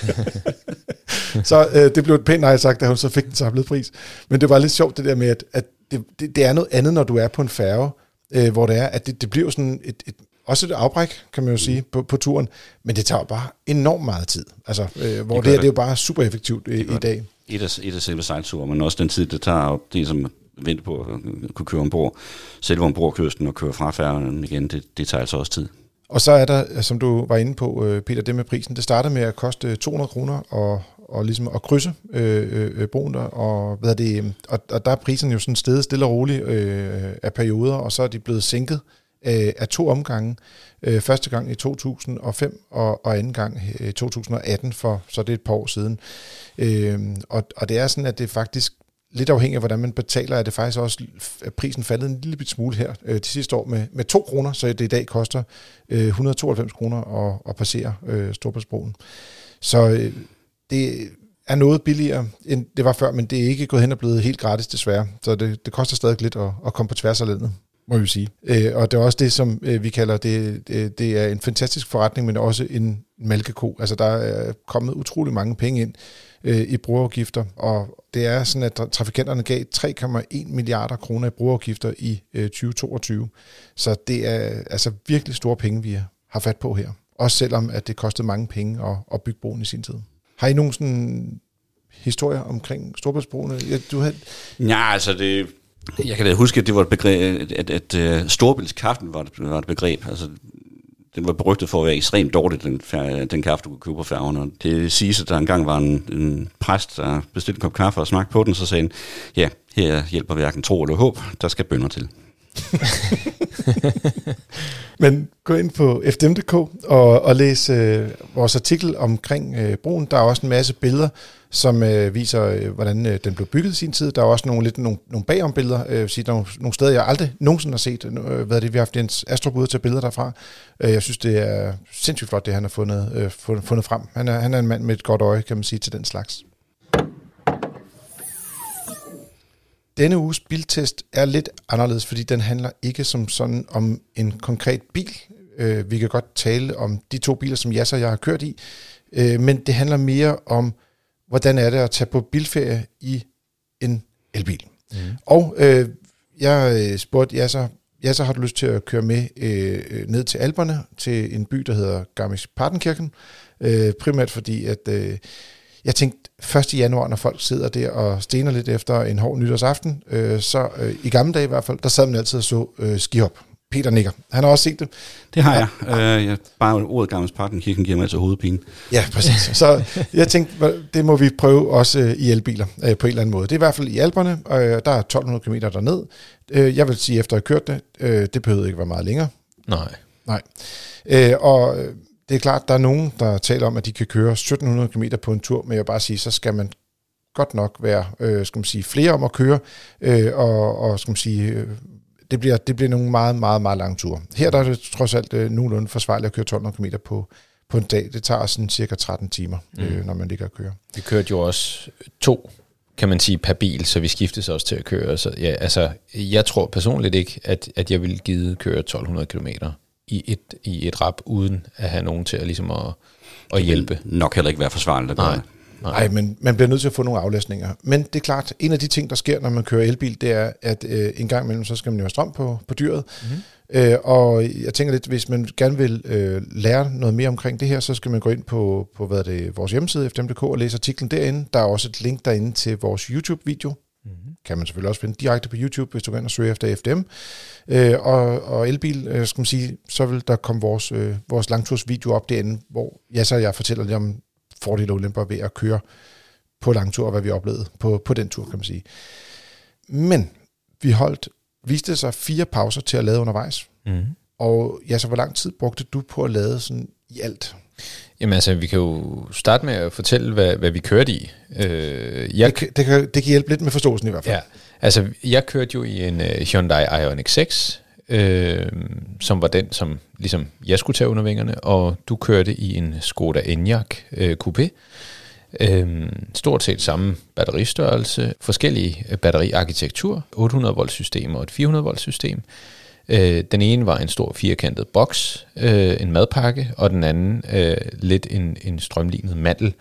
så øh, det blev et pænt nej sagt, da hun så fik den samlede pris. Men det var lidt sjovt det der med, at, at det, det, det er noget andet, når du er på en færge, øh, hvor det er, at det, det bliver sådan et, et, også et afbræk, kan man jo sige, på, på turen, men det tager bare enormt meget tid. Altså, øh, hvor det, det, her, det er jo bare super effektivt i, i dag. Et af, et af selve sejlturen, men også den tid, det tager, det som vente på at kunne køre ombord, selve ombordkørslen og køre fra færgen igen, det, det tager altså også tid. Og så er der, som du var inde på, øh, Peter, det med prisen. Det starter med at koste 200 kroner og, og ligesom at krydse øh, øh, øh broen der, og, hvad er det, øhm, og, og der er prisen jo sådan stedet stille og roligt øh, af perioder, og så er de blevet sænket øh, af to omgange. Øh, første gang i 2005, og, og anden gang øh, i 2018, for så det er et par år siden. Øh, og, og det er sådan, at det faktisk lidt afhængig af, hvordan man betaler, er det faktisk også, at prisen faldet en lille bit smule her øh, de sidste år med, med 2 kroner, så det i dag koster øh, 192 kroner at, at passere øh, Storbritannien. Så øh, det er noget billigere, end det var før, men det er ikke gået hen og blevet helt gratis desværre. Så det, det koster stadig lidt at, at komme på tværs af landet må vi sige. Øh, og det er også det, som øh, vi kalder, det, det, det er en fantastisk forretning, men også en malkeko. Altså der er kommet utrolig mange penge ind øh, i brugerafgifter, og det er sådan, at trafikanterne gav 3,1 milliarder kroner i brugerafgifter i øh, 2022. Så det er altså virkelig store penge, vi har fat på her. Også selvom, at det kostede mange penge at, at bygge broen i sin tid. Har I nogen sådan historier omkring Storbritannien? Ja, du havde... Ja, altså det, jeg kan da huske, at det var et begreb, at, at, at øh, uh, Storbæltskaften var, var et begreb. Altså, den var berygtet for at være ekstremt dårlig, den, den kaffe, du kunne købe på færgen. Og det siges, at der engang var en, en præst, der bestilte en kop kaffe og smagte på den, så sagde han, ja, her hjælper hverken tro eller håb, der skal bønder til. Men gå ind på fdm.dk og, og læs øh, vores artikel omkring øh, broen. Der er også en masse billeder, som øh, viser, øh, hvordan øh, den blev bygget i sin tid. Der er også nogle, lidt, nogle, nogle bagombilleder, øh, sige, nogle, nogle steder, jeg aldrig nogensinde har set. Øh, hvad det, vi har haft Jens Astrup ude til billeder derfra. Øh, jeg synes, det er sindssygt flot, det han har fundet, øh, fundet, frem. Han er, han er en mand med et godt øje, kan man sige, til den slags. Denne uges biltest er lidt anderledes, fordi den handler ikke som sådan om en konkret bil. Øh, vi kan godt tale om de to biler, som Jasser og jeg har kørt i, øh, men det handler mere om, hvordan er det at tage på bilferie i en elbil. Mm. Og øh, jeg øh, spurgte Jasser, Jasser, har du lyst til at køre med øh, ned til Alperne, til en by, der hedder Garmisch-Partenkirchen? Øh, primært fordi, at øh, jeg tænkte 1. januar, når folk sidder der og stener lidt efter en hård nytårsaften, øh, så øh, i gamle dage i hvert fald, der sad man altid og så øh, skihop. Peter nikker. Han har også set det. Det har jeg. Øh, jeg bare ordet gammels partenkirken giver mig altså hovedpine. Ja, præcis. Så jeg tænkte, det må vi prøve også øh, i elbiler øh, på en eller anden måde. Det er i hvert fald i Alperne, og øh, der er 1200 km derned. Øh, Jeg vil sige, efter at have kørt det, øh, det behøvede ikke være meget længere. Nej. Nej. Øh, og det er klart, der er nogen, der taler om, at de kan køre 1700 km på en tur, men jeg vil bare sige, så skal man godt nok være, øh, skal man sige, flere om at køre, øh, og, og skal man sige, det bliver, det bliver nogle meget, meget, meget lange ture. Her der er det trods alt øh, nogenlunde forsvarligt at køre 1200 km på, på en dag. Det tager sådan cirka 13 timer, øh, når man ligger og kører. Vi kørte jo også to, kan man sige, per bil, så vi skiftes også til at køre. Så ja, altså, jeg tror personligt ikke, at, at jeg ville give køre 1200 km i et, i et rap, uden at have nogen til at, ligesom at, at hjælpe. Nok heller ikke være forsvarligt at gøre Nej. Nej, men man bliver nødt til at få nogle aflæsninger. Men det er klart, en af de ting, der sker, når man kører elbil, det er, at øh, en gang imellem, så skal man jo have strøm på, på dyret. Mm-hmm. Øh, og jeg tænker lidt, hvis man gerne vil øh, lære noget mere omkring det her, så skal man gå ind på, på hvad det, vores hjemmeside, fdm.dk, og læse artiklen derinde. Der er også et link derinde til vores YouTube-video. Mm-hmm. Kan man selvfølgelig også finde direkte på YouTube, hvis du går ind og søger efter FDM. Øh, og, og elbil, øh, skal man sige, så vil der komme vores, øh, vores langtursvideo op derinde, hvor jeg så jeg fortæller lidt om fordele og ulemper ved at køre på langtur, og hvad vi oplevede på, på den tur, kan man sige. Men vi holdt, viste sig fire pauser til at lade undervejs. Mm. Og ja, så hvor lang tid brugte du på at lade sådan i alt? Jamen altså, vi kan jo starte med at fortælle, hvad, hvad vi kørte i. Øh, jeg, Det, kan- det, kan, det kan hjælpe lidt med forståelsen i hvert fald. Ja, altså jeg kørte jo i en uh, Hyundai Ioniq 6, øh, som var den, som ligesom jeg skulle tage under vingerne, og du kørte i en Skoda Enyaq øh, Coupé. Øh, stort set samme batteristørrelse, forskellige øh, batteriarkitektur, 800 volt system og et 400 volt system. Øh, den ene var en stor firkantet boks, øh, en madpakke, og den anden øh, lidt en, en strømlignet mandel, øh,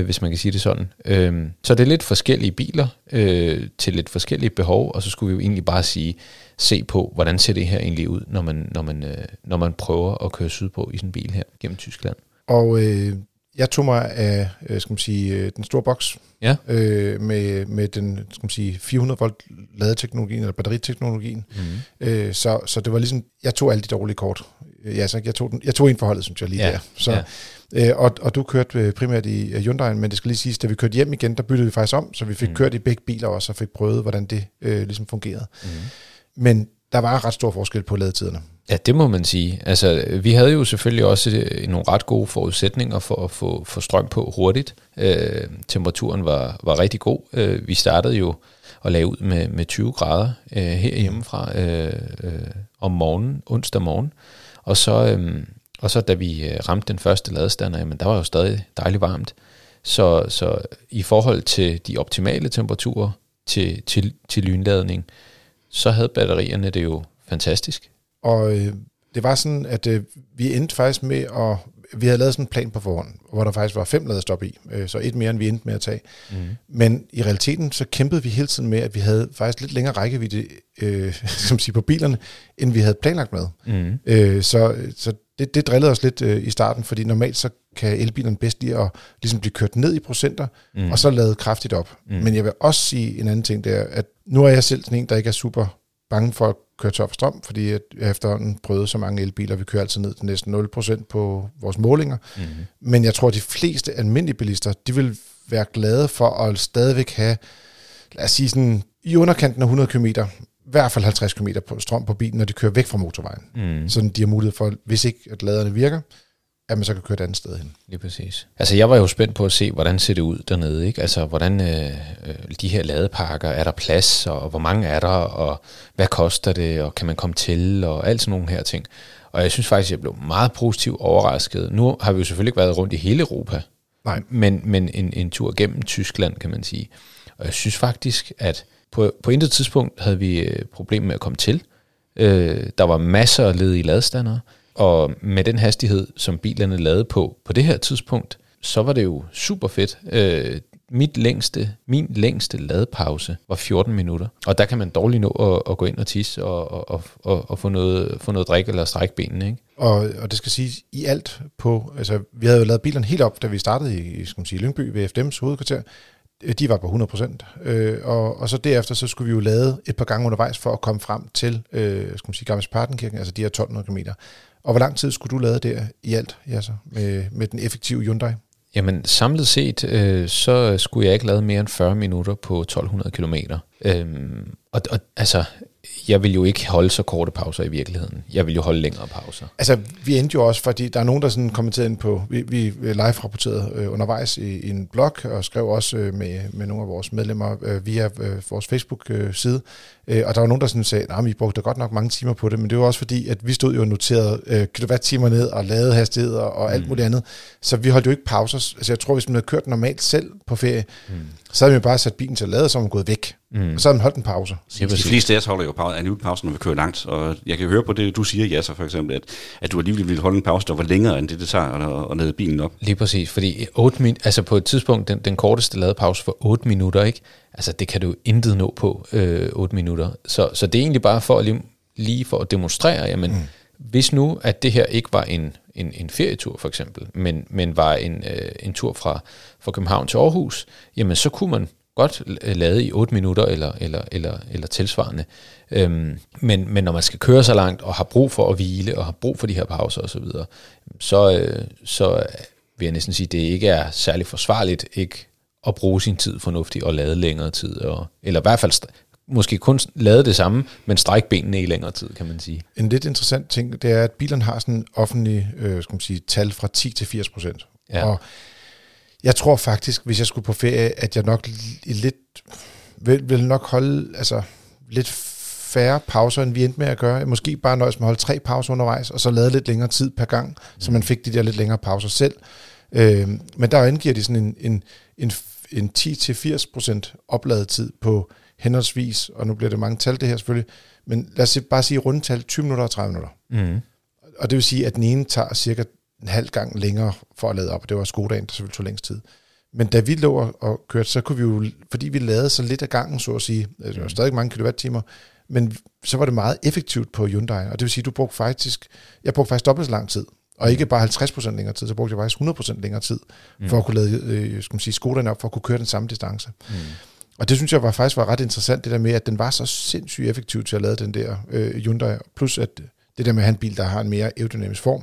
hvis man kan sige det sådan. Øh, så det er lidt forskellige biler øh, til lidt forskellige behov, og så skulle vi jo egentlig bare sige, se på, hvordan ser det her egentlig ud, når man, når man, øh, når man prøver at køre sydpå i sådan en bil her gennem Tyskland. Og øh, jeg tog mig af, øh, skal man sige, øh, den store boks Ja. øh, med, med den, skal man sige, 400 volt ladeteknologien, eller batteriteknologien. Mm. Øh, så, så det var ligesom, jeg tog alle de dårlige kort. Øh, Ja, så jeg tog, den, jeg tog en forholdet, synes jeg lige Ja, der. Så, ja. Øh, og, og du kørte øh, primært i øh, Hyundai, men det skal lige siges, da vi kørte hjem igen, der byttede vi faktisk om, så vi fik mm. kørt i begge biler også, og fik prøvet, hvordan det øh, ligesom fungerede. Mm. Men der var ret stor forskel på ladetiderne. Ja, det må man sige. Altså, vi havde jo selvfølgelig også øh, nogle ret gode forudsætninger for at få, få strøm på hurtigt. Øh, temperaturen var, var rigtig god. Øh, vi startede jo at lave ud med, med 20 grader øh, herhjemmefra øh, øh, om morgenen, onsdag morgen. Og så, øh, og så da vi øh, ramte den første ladestander, jamen, der var jo stadig dejligt varmt. Så, så i forhold til de optimale temperaturer til, til, til lynladning, så havde batterierne det jo fantastisk. Og øh, det var sådan, at øh, vi endte faktisk med at... Vi havde lavet sådan en plan på forhånd, hvor der faktisk var fem ladestop i, øh, så et mere, end vi endte med at tage. Mm. Men i realiteten, så kæmpede vi hele tiden med, at vi havde faktisk lidt længere rækkevidde øh, som siger, på bilerne, end vi havde planlagt med. Mm. Øh, så så det, det drillede os lidt øh, i starten, fordi normalt så kan elbilerne bedst lide at ligesom blive kørt ned i procenter, mm. og så lavet kraftigt op. Mm. Men jeg vil også sige en anden ting, det er, at nu er jeg selv sådan en, der ikke er super bange for at køre tør for strøm, fordi at jeg efterhånden prøvede så mange elbiler, vi kører altid ned til næsten 0% på vores målinger. Mm. Men jeg tror, at de fleste almindelige bilister, de vil være glade for at stadigvæk have, lad os sige sådan, i underkanten af 100 km, i hvert fald 50 km på strøm på bilen, når de kører væk fra motorvejen. Mm. Sådan de har mulighed for, hvis ikke at laderne virker, at man så kan køre et andet sted hen. Lige præcis. Altså jeg var jo spændt på at se, hvordan ser det ud dernede, ikke? Altså hvordan øh, øh, de her ladeparker, er der plads, og hvor mange er der, og hvad koster det, og kan man komme til, og alt sådan nogle her ting. Og jeg synes faktisk, jeg blev meget positivt overrasket. Nu har vi jo selvfølgelig ikke været rundt i hele Europa, Nej. men, men en, en tur gennem Tyskland, kan man sige. Og jeg synes faktisk, at på, på intet tidspunkt havde vi øh, problemer med at komme til. Øh, der var masser af ledige ladestandere, og med den hastighed, som bilerne lavede på på det her tidspunkt, så var det jo super fedt. Øh, mit længste, min længste ladepause var 14 minutter, og der kan man dårligt nå at, at gå ind og tisse og, og, og, og, få, noget, få noget drik eller strække benene. Ikke? Og, og det skal siges, i alt på, altså vi havde jo lavet bilerne helt op, da vi startede i, skal man sige, Lyngby ved FDM's hovedkvarter. Øh, de var på 100 procent. Øh, og, og så derefter, så skulle vi jo lade et par gange undervejs for at komme frem til, øh, skal man sige, Gammes Partenkirken, altså de her 1200 km. Og hvor lang tid skulle du lade der i alt, ja, så, med, med den effektive Hyundai? Jamen samlet set, øh, så skulle jeg ikke lade mere end 40 minutter på 1200 km. Øhm, og, og altså, jeg vil jo ikke holde så korte pauser i virkeligheden. Jeg vil jo holde længere pauser. Altså, vi endte jo også, fordi der er nogen, der sådan kommenterede ind på, vi, vi live-rapporterede øh, undervejs i, i en blog, og skrev også øh, med, med nogle af vores medlemmer øh, via øh, vores Facebook-side, øh, og der var nogen, der sådan sagde, at vi brugte godt nok mange timer på det, men det var også fordi, at vi stod jo og noterede øh, kilowatt-timer ned, og lavede hastigheder og alt mm. muligt andet, så vi holdt jo ikke pauser. Altså, jeg tror, hvis man havde kørt normalt selv på ferie, mm. Så havde man bare sat bilen til at lade, og så var gået væk. Mm. Og så havde man holdt en pause. Ja, de fleste af os holder jo pause, en pause, når vi kører langt. Og jeg kan høre på det, du siger, Jasser, for eksempel, at, at du alligevel ville holde en pause, der var længere end det, det tager at, at lade bilen op. Lige præcis, fordi 8 min, altså på et tidspunkt, den, den korteste lade pause for 8 minutter, ikke? Altså det kan du intet nå på øh, 8 minutter. Så, så det er egentlig bare for at lige, lige for at demonstrere, jamen, mm. hvis nu, at det her ikke var en, en, en ferietur for eksempel, men, men var en, øh, en tur fra, fra København til Aarhus, jamen så kunne man godt øh, lade i 8 minutter eller, eller, eller, eller tilsvarende. Øhm, men, men når man skal køre så langt og har brug for at hvile og har brug for de her pauser osv., så, så, øh, så vil jeg næsten sige, at det ikke er særlig forsvarligt ikke at bruge sin tid fornuftigt og lade længere tid. Og, eller i hvert fald måske kun lade det samme, men strække benene i længere tid, kan man sige. En lidt interessant ting, det er, at bilerne har sådan en offentlig øh, skal man sige, tal fra 10 til 80 procent. Ja. Og jeg tror faktisk, hvis jeg skulle på ferie, at jeg nok lidt vil, vil nok holde altså, lidt færre pauser, end vi endte med at gøre. Måske bare nøjes med at holde tre pauser undervejs, og så lade lidt længere tid per gang, mm. så man fik de der lidt længere pauser selv. Øh, men der angiver de sådan en, en, en, en 10-80% opladet tid på henholdsvis, og nu bliver det mange tal det her selvfølgelig, men lad os bare sige rundtal 20 minutter og 30 minutter. Mm. Og det vil sige, at den ene tager cirka en halv gang længere for at lade op, og det var Skodaen, der selvfølgelig tog længst tid. Men da vi lå og kørte, så kunne vi jo, fordi vi lavede så lidt af gangen, så at sige, altså, det var stadig mange kilowatt-timer, men så var det meget effektivt på Hyundai, og det vil sige, at du brugte faktisk, jeg brugte faktisk dobbelt så lang tid, og ikke bare 50% længere tid, så brugte jeg faktisk 100% længere tid, mm. for at kunne lade øh, skal man sige, Skodaen op, for at kunne køre den samme distance. Mm. Og det synes jeg var faktisk var ret interessant, det der med, at den var så sindssygt effektiv til at lade den der øh, Hyundai, plus at det der med at have en bil, der har en mere aerodynamisk form,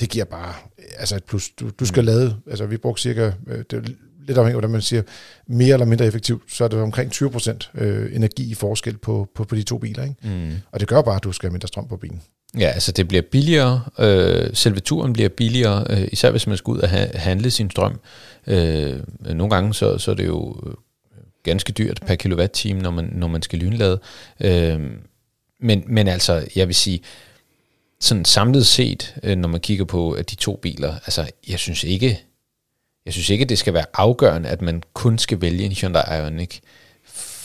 det giver bare altså et plus. Du, du skal mm. lade, altså vi brugte cirka, øh, det er lidt afhængigt af, hvordan man siger, mere eller mindre effektivt, så er det omkring 20% øh, energi i forskel på, på, på de to biler. Ikke? Mm. Og det gør bare, at du skal have mindre strøm på bilen. Ja, altså det bliver billigere, øh, selve turen bliver billigere, øh, især hvis man skal ud og ha- handle sin strøm. Øh, nogle gange så, så er det jo ganske dyrt per kilowatt-time, når man, når man skal lynlade. Øh, men, men altså, jeg vil sige, sådan samlet set, øh, når man kigger på de to biler, altså jeg synes ikke, jeg synes ikke, det skal være afgørende, at man kun skal vælge en Hyundai Ioniq,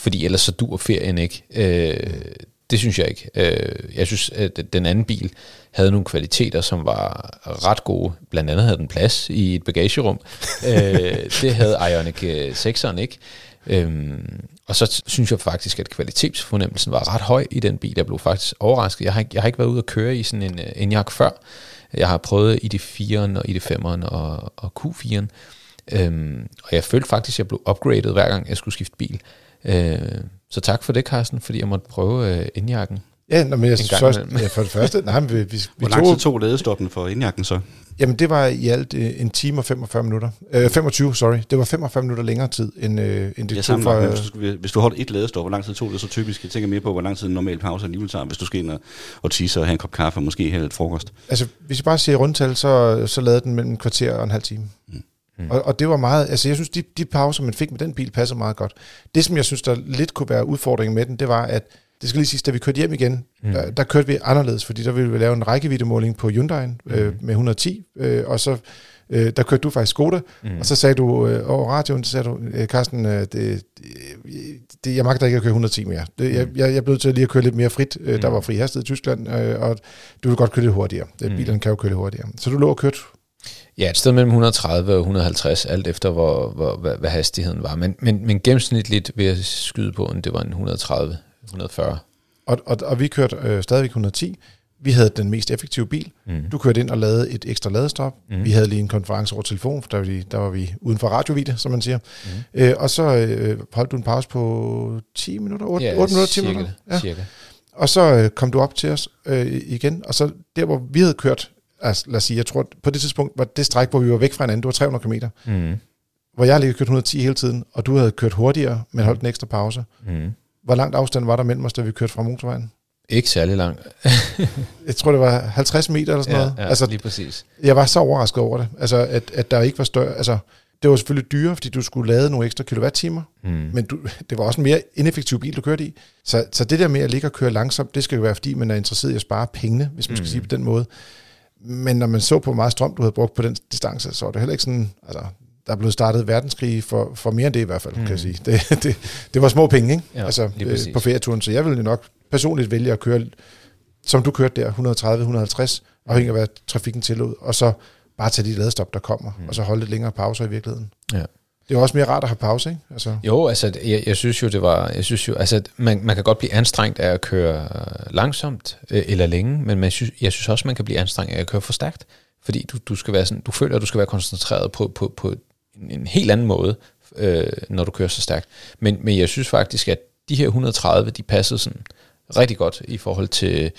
fordi ellers så dur ferien ikke. Øh, det synes jeg ikke. Øh, jeg synes, at den anden bil havde nogle kvaliteter, som var ret gode. Blandt andet havde den plads i et bagagerum. øh, det havde Ioniq øh, 6'eren ikke. Øhm, og så synes jeg faktisk, at kvalitetsfornemmelsen var ret høj i den bil. Jeg blev faktisk overrasket. Jeg har ikke, jeg har ikke været ude at køre i sådan en øh, Enyaq før. Jeg har prøvet i de 4'eren og i de 5'eren og, og Q4'eren. Øhm, og jeg følte faktisk, at jeg blev upgradet hver gang, jeg skulle skifte bil. Øh, så tak for det, Carsten, fordi jeg måtte prøve øh, Enyaq'en. Ja, men jeg først, ja, for det første, nej, vi, vi, vi Hvor lang tid tog ladestoppen for indjakken så? Jamen, det var i alt øh, en time og 45 minutter. Øh, 25, sorry. Det var 45 minutter længere tid, end, øh, end det ja, tog for... Øh, hvis, du, hvis du holdt et ladestop, hvor lang tid tog det så typisk? Jeg tænker mere på, hvor lang tid en normal pause alligevel tager, hvis du skal ind og, og tisse og have en kop kaffe og måske have et frokost. Altså, hvis jeg bare siger rundtal, så, så lavede den mellem en kvarter og en halv time. Mm. Mm. Og, og det var meget, altså jeg synes, de, de pauser, man fik med den bil, passer meget godt. Det, som jeg synes, der lidt kunne være udfordringen med den, det var, at det skal lige sige, da vi kørte hjem igen, mm. der, der kørte vi anderledes, fordi der ville vi lave en rækkeviddemåling på Hyundai mm. øh, med 110, øh, og så øh, der kørte du faktisk Skoda, mm. og så sagde du øh, over radioen, så sagde du, øh, Carsten, øh, det, det, jeg magter ikke at køre 110 mere. Det, jeg, mm. jeg, jeg blev til lige at køre lidt mere frit. Øh, mm. Der var fri hastighed i Tyskland, øh, og du vil godt køre lidt hurtigere. Mm. Bilerne kan jo køre lidt hurtigere. Så du lå og kørte Ja, et sted mellem 130 og 150, alt efter hvor, hvor, hvad, hvad hastigheden var. Men, men, men gennemsnitligt vil jeg skyde på, at det var en 130, 140. Og, og, og vi kørte øh, stadigvæk 110, Vi havde den mest effektive bil. Mm. Du kørte ind og lavede et ekstra ladestop. Mm. Vi havde lige en konference over telefon, for der var vi, der var vi uden for radiovideo, som man siger. Mm. Øh, og så øh, holdt du en pause på 10 minutter, 8, Ja, 8 minutter, 10 cirka, minutter. Ja. cirka. Og så øh, kom du op til os øh, igen, og så der, hvor vi havde kørt, altså, lad os sige, jeg tror, på det tidspunkt var det stræk, hvor vi var væk fra hinanden, det var 300 km, Mm. hvor jeg lige kørt 110 hele tiden, og du havde kørt hurtigere, men holdt en ekstra pause. Mm. Hvor langt afstand var der mellem os, da vi kørte fra motorvejen? Ikke særlig langt. Jeg tror, det var 50 meter eller sådan Ja, noget. ja, altså, lige præcis. jeg var så overrasket over det. Altså, at, at der ikke var større... Altså, det var selvfølgelig dyrere, fordi du skulle lade nogle ekstra kilowattimer, Mm. men du, det var også en mere ineffektiv bil, du kørte i. Så, så det der med at ligge og køre langsomt, det skal jo være, fordi man er interesseret i at spare pengene, hvis man skal Mm. sige på den måde. Men når man så på hvor meget strøm, du havde brugt på den distance, så var det heller ikke sådan... Altså, der er blevet startet verdenskrig for, for mere end det i hvert fald, mm. kan jeg sige. Det, det, det var små penge, ikke? Ja, altså, øh, på ferieturen, så jeg ville nok personligt vælge at køre, som du kørte der, 130-150, afhængig af hvad trafikken tillod, og så bare tage de ladestop, der kommer, mm. og så holde lidt længere pauser i virkeligheden. Ja. Det er også mere rart at have pause, ikke? Altså, Jo, altså, jeg, jeg synes jo, det var, jeg synes jo, altså, man, man kan godt blive anstrengt af at køre langsomt øh, eller længe, men man synes, jeg synes også, man kan blive anstrengt af at køre for stærkt, fordi du, du skal være sådan, du føler, at du skal være koncentreret på, på, på en, en helt anden måde, øh, når du kører så stærkt. Men, men jeg synes faktisk, at de her 130, de passede sådan rigtig godt i forhold til,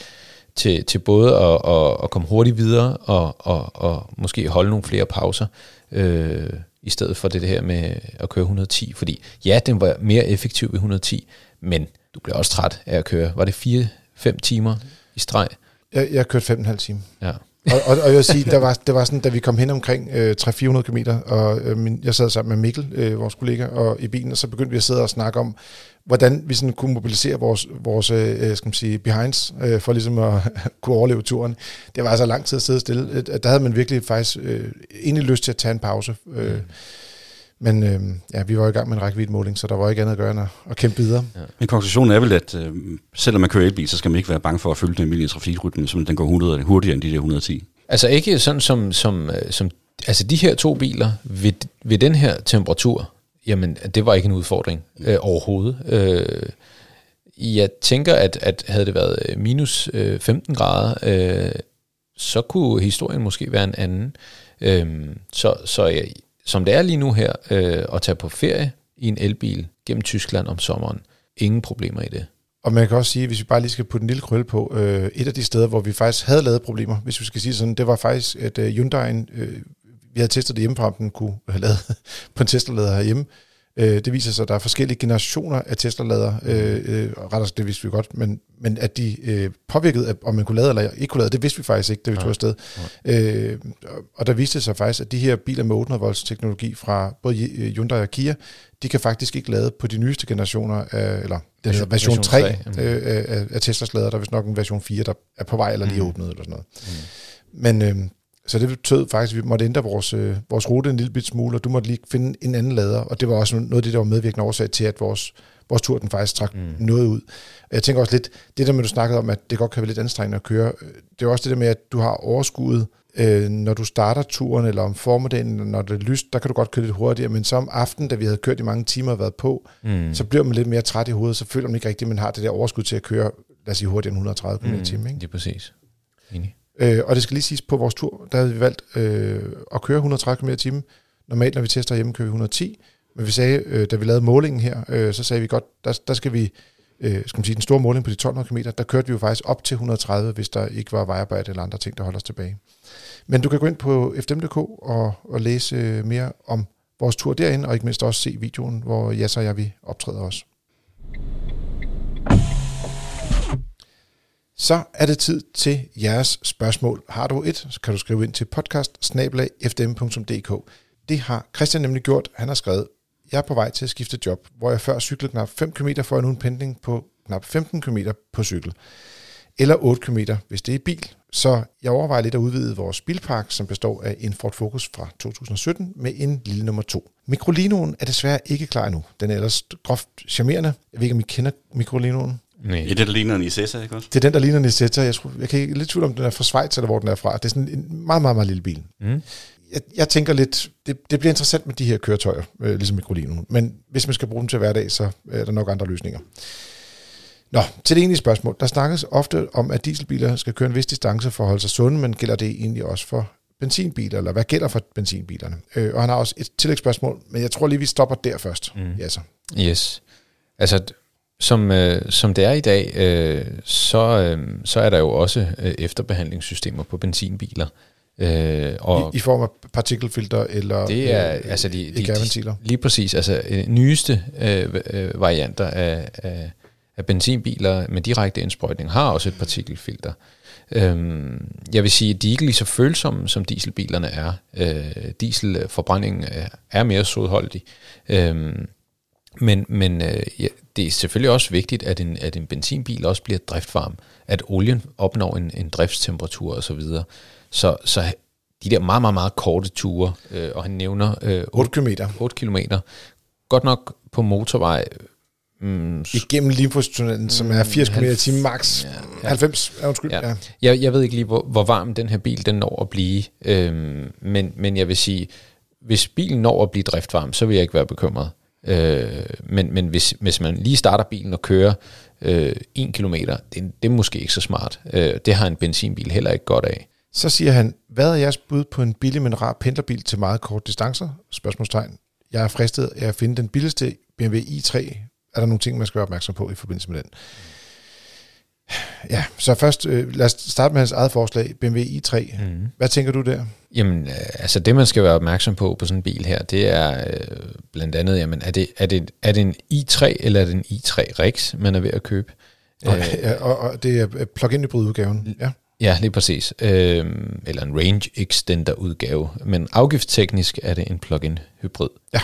til, til både at, at, at komme hurtigt videre og, og, og måske holde nogle flere pauser, øh, i stedet for det her med at køre 110. Fordi ja, den var mere effektiv ved 110, men du bliver også træt af at køre. Var det 4-5 timer i streg? jeg, jeg kørte 5,5 timer. Ja og, og, og jeg vil sige, der var, det var sådan, da vi kom hen omkring øh, 300-400 km, og øh, min, jeg sad sammen med Mikkel, øh, vores kollega, og i bilen, og så begyndte vi at sidde og snakke om, hvordan vi sådan kunne mobilisere vores, vores øh, øh skal man sige, behinds, øh, for ligesom at kunne overleve turen. Det var altså lang tid at sidde stille. Øh, der havde man virkelig faktisk øh, egentlig lyst til at tage en pause. Øh, mm. Men øh, ja, vi var i gang med en rækkeviddemåling, så der var ikke andet at gøre end at, at kæmpe videre. Men konklusionen er vel, at øh, selvom man kører elbil, så skal man ikke være bange for at følge den almindelige trafikrytme, som den går 100 hurtigere end de der 110. Altså ikke sådan som, som, øh, som altså de her to biler ved, ved den her temperatur, jamen det var ikke en udfordring øh, overhovedet. Øh, jeg tænker, at, at havde det været øh, minus øh, 15 grader, øh, så kunne historien måske være en anden. Øh, så så jeg, som det er lige nu her, øh, at tage på ferie i en elbil gennem Tyskland om sommeren, ingen problemer i det. Og man kan også sige, hvis vi bare lige skal putte en lille krølle på, øh, et af de steder, hvor vi faktisk havde lavet problemer, hvis vi skal sige sådan, det var faktisk, at øh, Hyundai'en, øh, vi havde testet det hjemmefra, om den kunne have lavet på en Tesla-lader herhjemme. Øh, det viser sig, at der er forskellige generationer af Tesla-lader, øh, øh, retter det vidste vi godt, men, men at de øh, påvirkede, om man kunne lade eller ikke kunne lade, det vidste vi faktisk ikke, da vi tog afsted. Øh, og der viste det sig faktisk, at de her biler med 800 volts teknologi fra både Hyundai og Kia, de kan faktisk ikke lade på de nyeste generationer, af, eller den hedder version, Version 3, 3, øh, af, af Teslas lader. Der er vist nok en version 4, der er på vej eller lige Mm. åbnet eller sådan noget. Men øh, så det betød faktisk, at vi måtte ændre vores, øh, vores rute en lille bit smule, og du måtte lige finde en anden lader, og det var også noget af det, der var medvirkende årsag til, at vores, vores tur den faktisk trak mm. noget ud. Jeg tænker også lidt, det der med, du snakkede om, at det godt kan være lidt anstrengende at køre, øh, det er også det der med, at du har overskuddet, øh, når du starter turen, eller om formiddagen, når det er lyst, der kan du godt køre lidt hurtigere, men så om aftenen, da vi havde kørt i mange timer og været på, Mm. så bliver man lidt mere træt i hovedet, så føler man ikke rigtigt, at man har det der overskud til at køre, lad os sige hurtigere end 130 km i timen. Det er præcis. Enig. Øh, og det skal lige siges, på vores tur, der havde vi valgt øh, at køre 130 km i timen. Normalt, når vi tester hjemme, kører vi 110. Men vi sagde, øh, da vi lavede målingen her, øh, så sagde vi godt, der, der skal vi, øh, skal man sige, den store måling på de 1200 km, der kørte vi jo faktisk op til 130, hvis der ikke var vejarbejde eller andre ting, der holder os tilbage. Men du kan gå ind på fdm.dk og, og læse øh, mere om vores tur derinde, og ikke mindst også se videoen, hvor Jas og jeg vi optræder også. Så er det tid til jeres spørgsmål. Har du et, så kan du skrive ind til podcast Det har Christian nemlig gjort. Han har skrevet, jeg er på vej til at skifte job, hvor jeg før cyklede knap 5 km, får jeg nu en pendling på knap 15 km på cykel. Eller 8 km, hvis det er bil. Så jeg overvejer lidt at udvide vores bilpark, som består af en Ford Focus fra 2017 med en lille nummer 2. Mikrolinoen er desværre ikke klar endnu. Den er ellers groft charmerende. Jeg ved ikke, om I kender Mikrolinoen. Nej. Ja, det der ligner en Isessa, ikke også? Det er den, der ligner en Isetta. Jeg, tror, jeg kan ikke lidt tvivl om, den er fra Schweiz, eller hvor den er fra. Det er sådan en meget, meget, meget lille bil. Mm. Jeg, jeg tænker lidt, det, det bliver interessant med de her køretøjer, øh, ligesom Mikrolino. Men hvis man skal bruge dem til hverdag, så er der nok andre løsninger. Nå, til det egentlige spørgsmål. Der snakkes ofte om, at dieselbiler skal køre en vis distance for at holde sig sunde, men gælder det egentlig også for benzinbiler, eller hvad gælder for benzinbilerne? Øh, og han har også et tillægsspørgsmål, men jeg tror lige, vi stopper der først. Mm. Ja, så. Yes. Altså, som, øh, som det er i dag, øh, så, øh, så er der jo også øh, efterbehandlingssystemer på benzinbiler. Øh, og I, I form af partikelfilter eller det er, øh, altså de, de, de, lige præcis, altså øh, nyeste øh, øh, varianter af, af, af benzinbiler med direkte indsprøjtning har også et partikelfilter. Øhm, jeg vil sige, at de er ikke lige så følsomme, som dieselbilerne er. Øh, dieselforbrændingen er mere sodholdig. Øhm, men men øh, ja, det er selvfølgelig også vigtigt, at en, at en benzinbil også bliver driftvarm, at olien opnår en, en driftstemperatur osv. Så, så, så de der meget, meget, meget korte ture, øh, og han nævner... Øh, 8 km. 8 km. Godt nok på motorvej... Mm, Igennem Limfjordstunnelen, som er 80 km i timen max. Ja, ja. 90, ja, undskyld. Ja. Ja. Jeg, jeg ved ikke lige, hvor, hvor varm den her bil den når at blive, øhm, men, men jeg vil sige, hvis bilen når at blive driftvarm, så vil jeg ikke være bekymret. Øh, men men hvis, hvis man lige starter bilen og kører øh, 1 km, det, det er måske ikke så smart. Øh, det har en benzinbil heller ikke godt af. Så siger han, hvad er jeres bud på en billig, men rar pendlerbil til meget korte distancer? Spørgsmålstegn. Jeg er fristet af at finde den billigste BMW i3. Er der nogle ting, man skal være opmærksom på i forbindelse med den? Ja, så først øh, lad os starte med hans eget forslag, BMW i3. Mm. Hvad tænker du der? Jamen, øh, altså det man skal være opmærksom på på sådan en bil her, det er øh, blandt andet, jamen er det, er, det, er det en i3 eller er det en i3 Rex, man er ved at købe? Okay, øh, ja, og, og det er plug-in hybrid udgaven, ja. Ja, lige præcis. Øh, eller en range extender udgave. Men afgiftsteknisk er det en plug-in hybrid. Ja.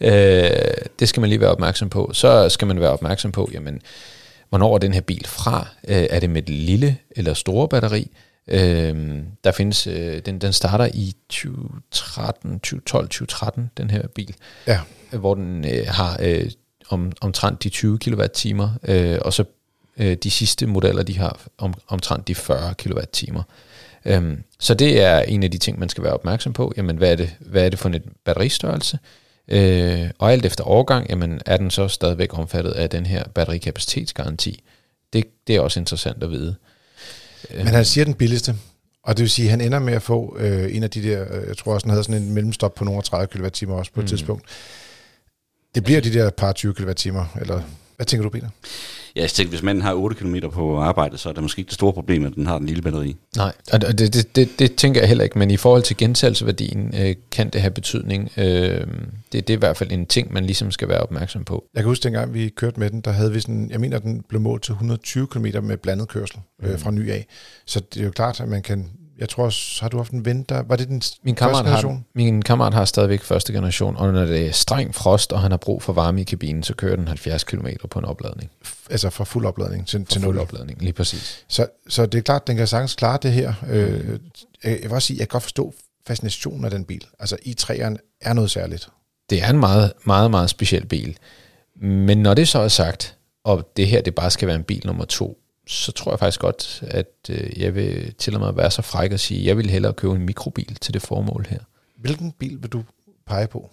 øh, det skal man lige være opmærksom på. Så skal man være opmærksom på, jamen, hvornår er den her bil fra? Øh, er det med et lille eller store batteri? Øh, der findes, øh, den, den starter i 2013, 2012, 2013, den her bil. Ja. Hvor den øh, har øh, om, omtrent de 20 kWh, øh, og så Øh, de sidste modeller, de har om, omtrent de 40 kWh. Øhm, så det er en af de ting, man skal være opmærksom på. Jamen, hvad er det, hvad er det for en batteristørrelse? Øh, og alt efter årgang, jamen, er den så stadigvæk omfattet af den her batterikapacitetsgaranti? Det, det er også interessant at vide. Men han siger den billigste, og det vil sige, at han ender med at få øh, en af de der, øh, jeg tror også, han havde sådan en mellemstop på nogle 30 kWh også på et mm. tidspunkt. Det bliver de der par 20 kWh, eller hvad tænker du, Peter? Ja, jeg tænker, hvis manden har 8 km på arbejde, så er det måske ikke det store problem, at den har den lille batteri. Nej, og det, det, det, det tænker jeg heller ikke, men i forhold til gentagelsesværdien øh, kan det have betydning. Øh, det, det er i hvert fald en ting, man ligesom skal være opmærksom på. Jeg kan huske, dengang vi kørte med den, der havde vi sådan, jeg mener, den blev målt til 120 km med blandet kørsel øh, mm. fra ny af. Så det er jo klart, at man kan jeg tror også, har du haft en ven, der... Var det den min kammerat generation? Har, min kammerat har stadigvæk første generation, og når det er streng frost, og han har brug for varme i kabinen, så kører den 70 km på en opladning. F- altså fra fuld opladning til, fra til fuld opladning, lige præcis. Så, så det er klart, den kan sagtens klare det her. Øh, jeg vil også sige, jeg kan godt forstå fascinationen af den bil. Altså i3'eren er noget særligt. Det er en meget, meget, meget speciel bil. Men når det så er sagt, og det her det bare skal være en bil nummer to, så tror jeg faktisk godt, at øh, jeg vil til og med være så fræk at sige, at jeg vil hellere købe en mikrobil til det formål her. Hvilken bil vil du pege på?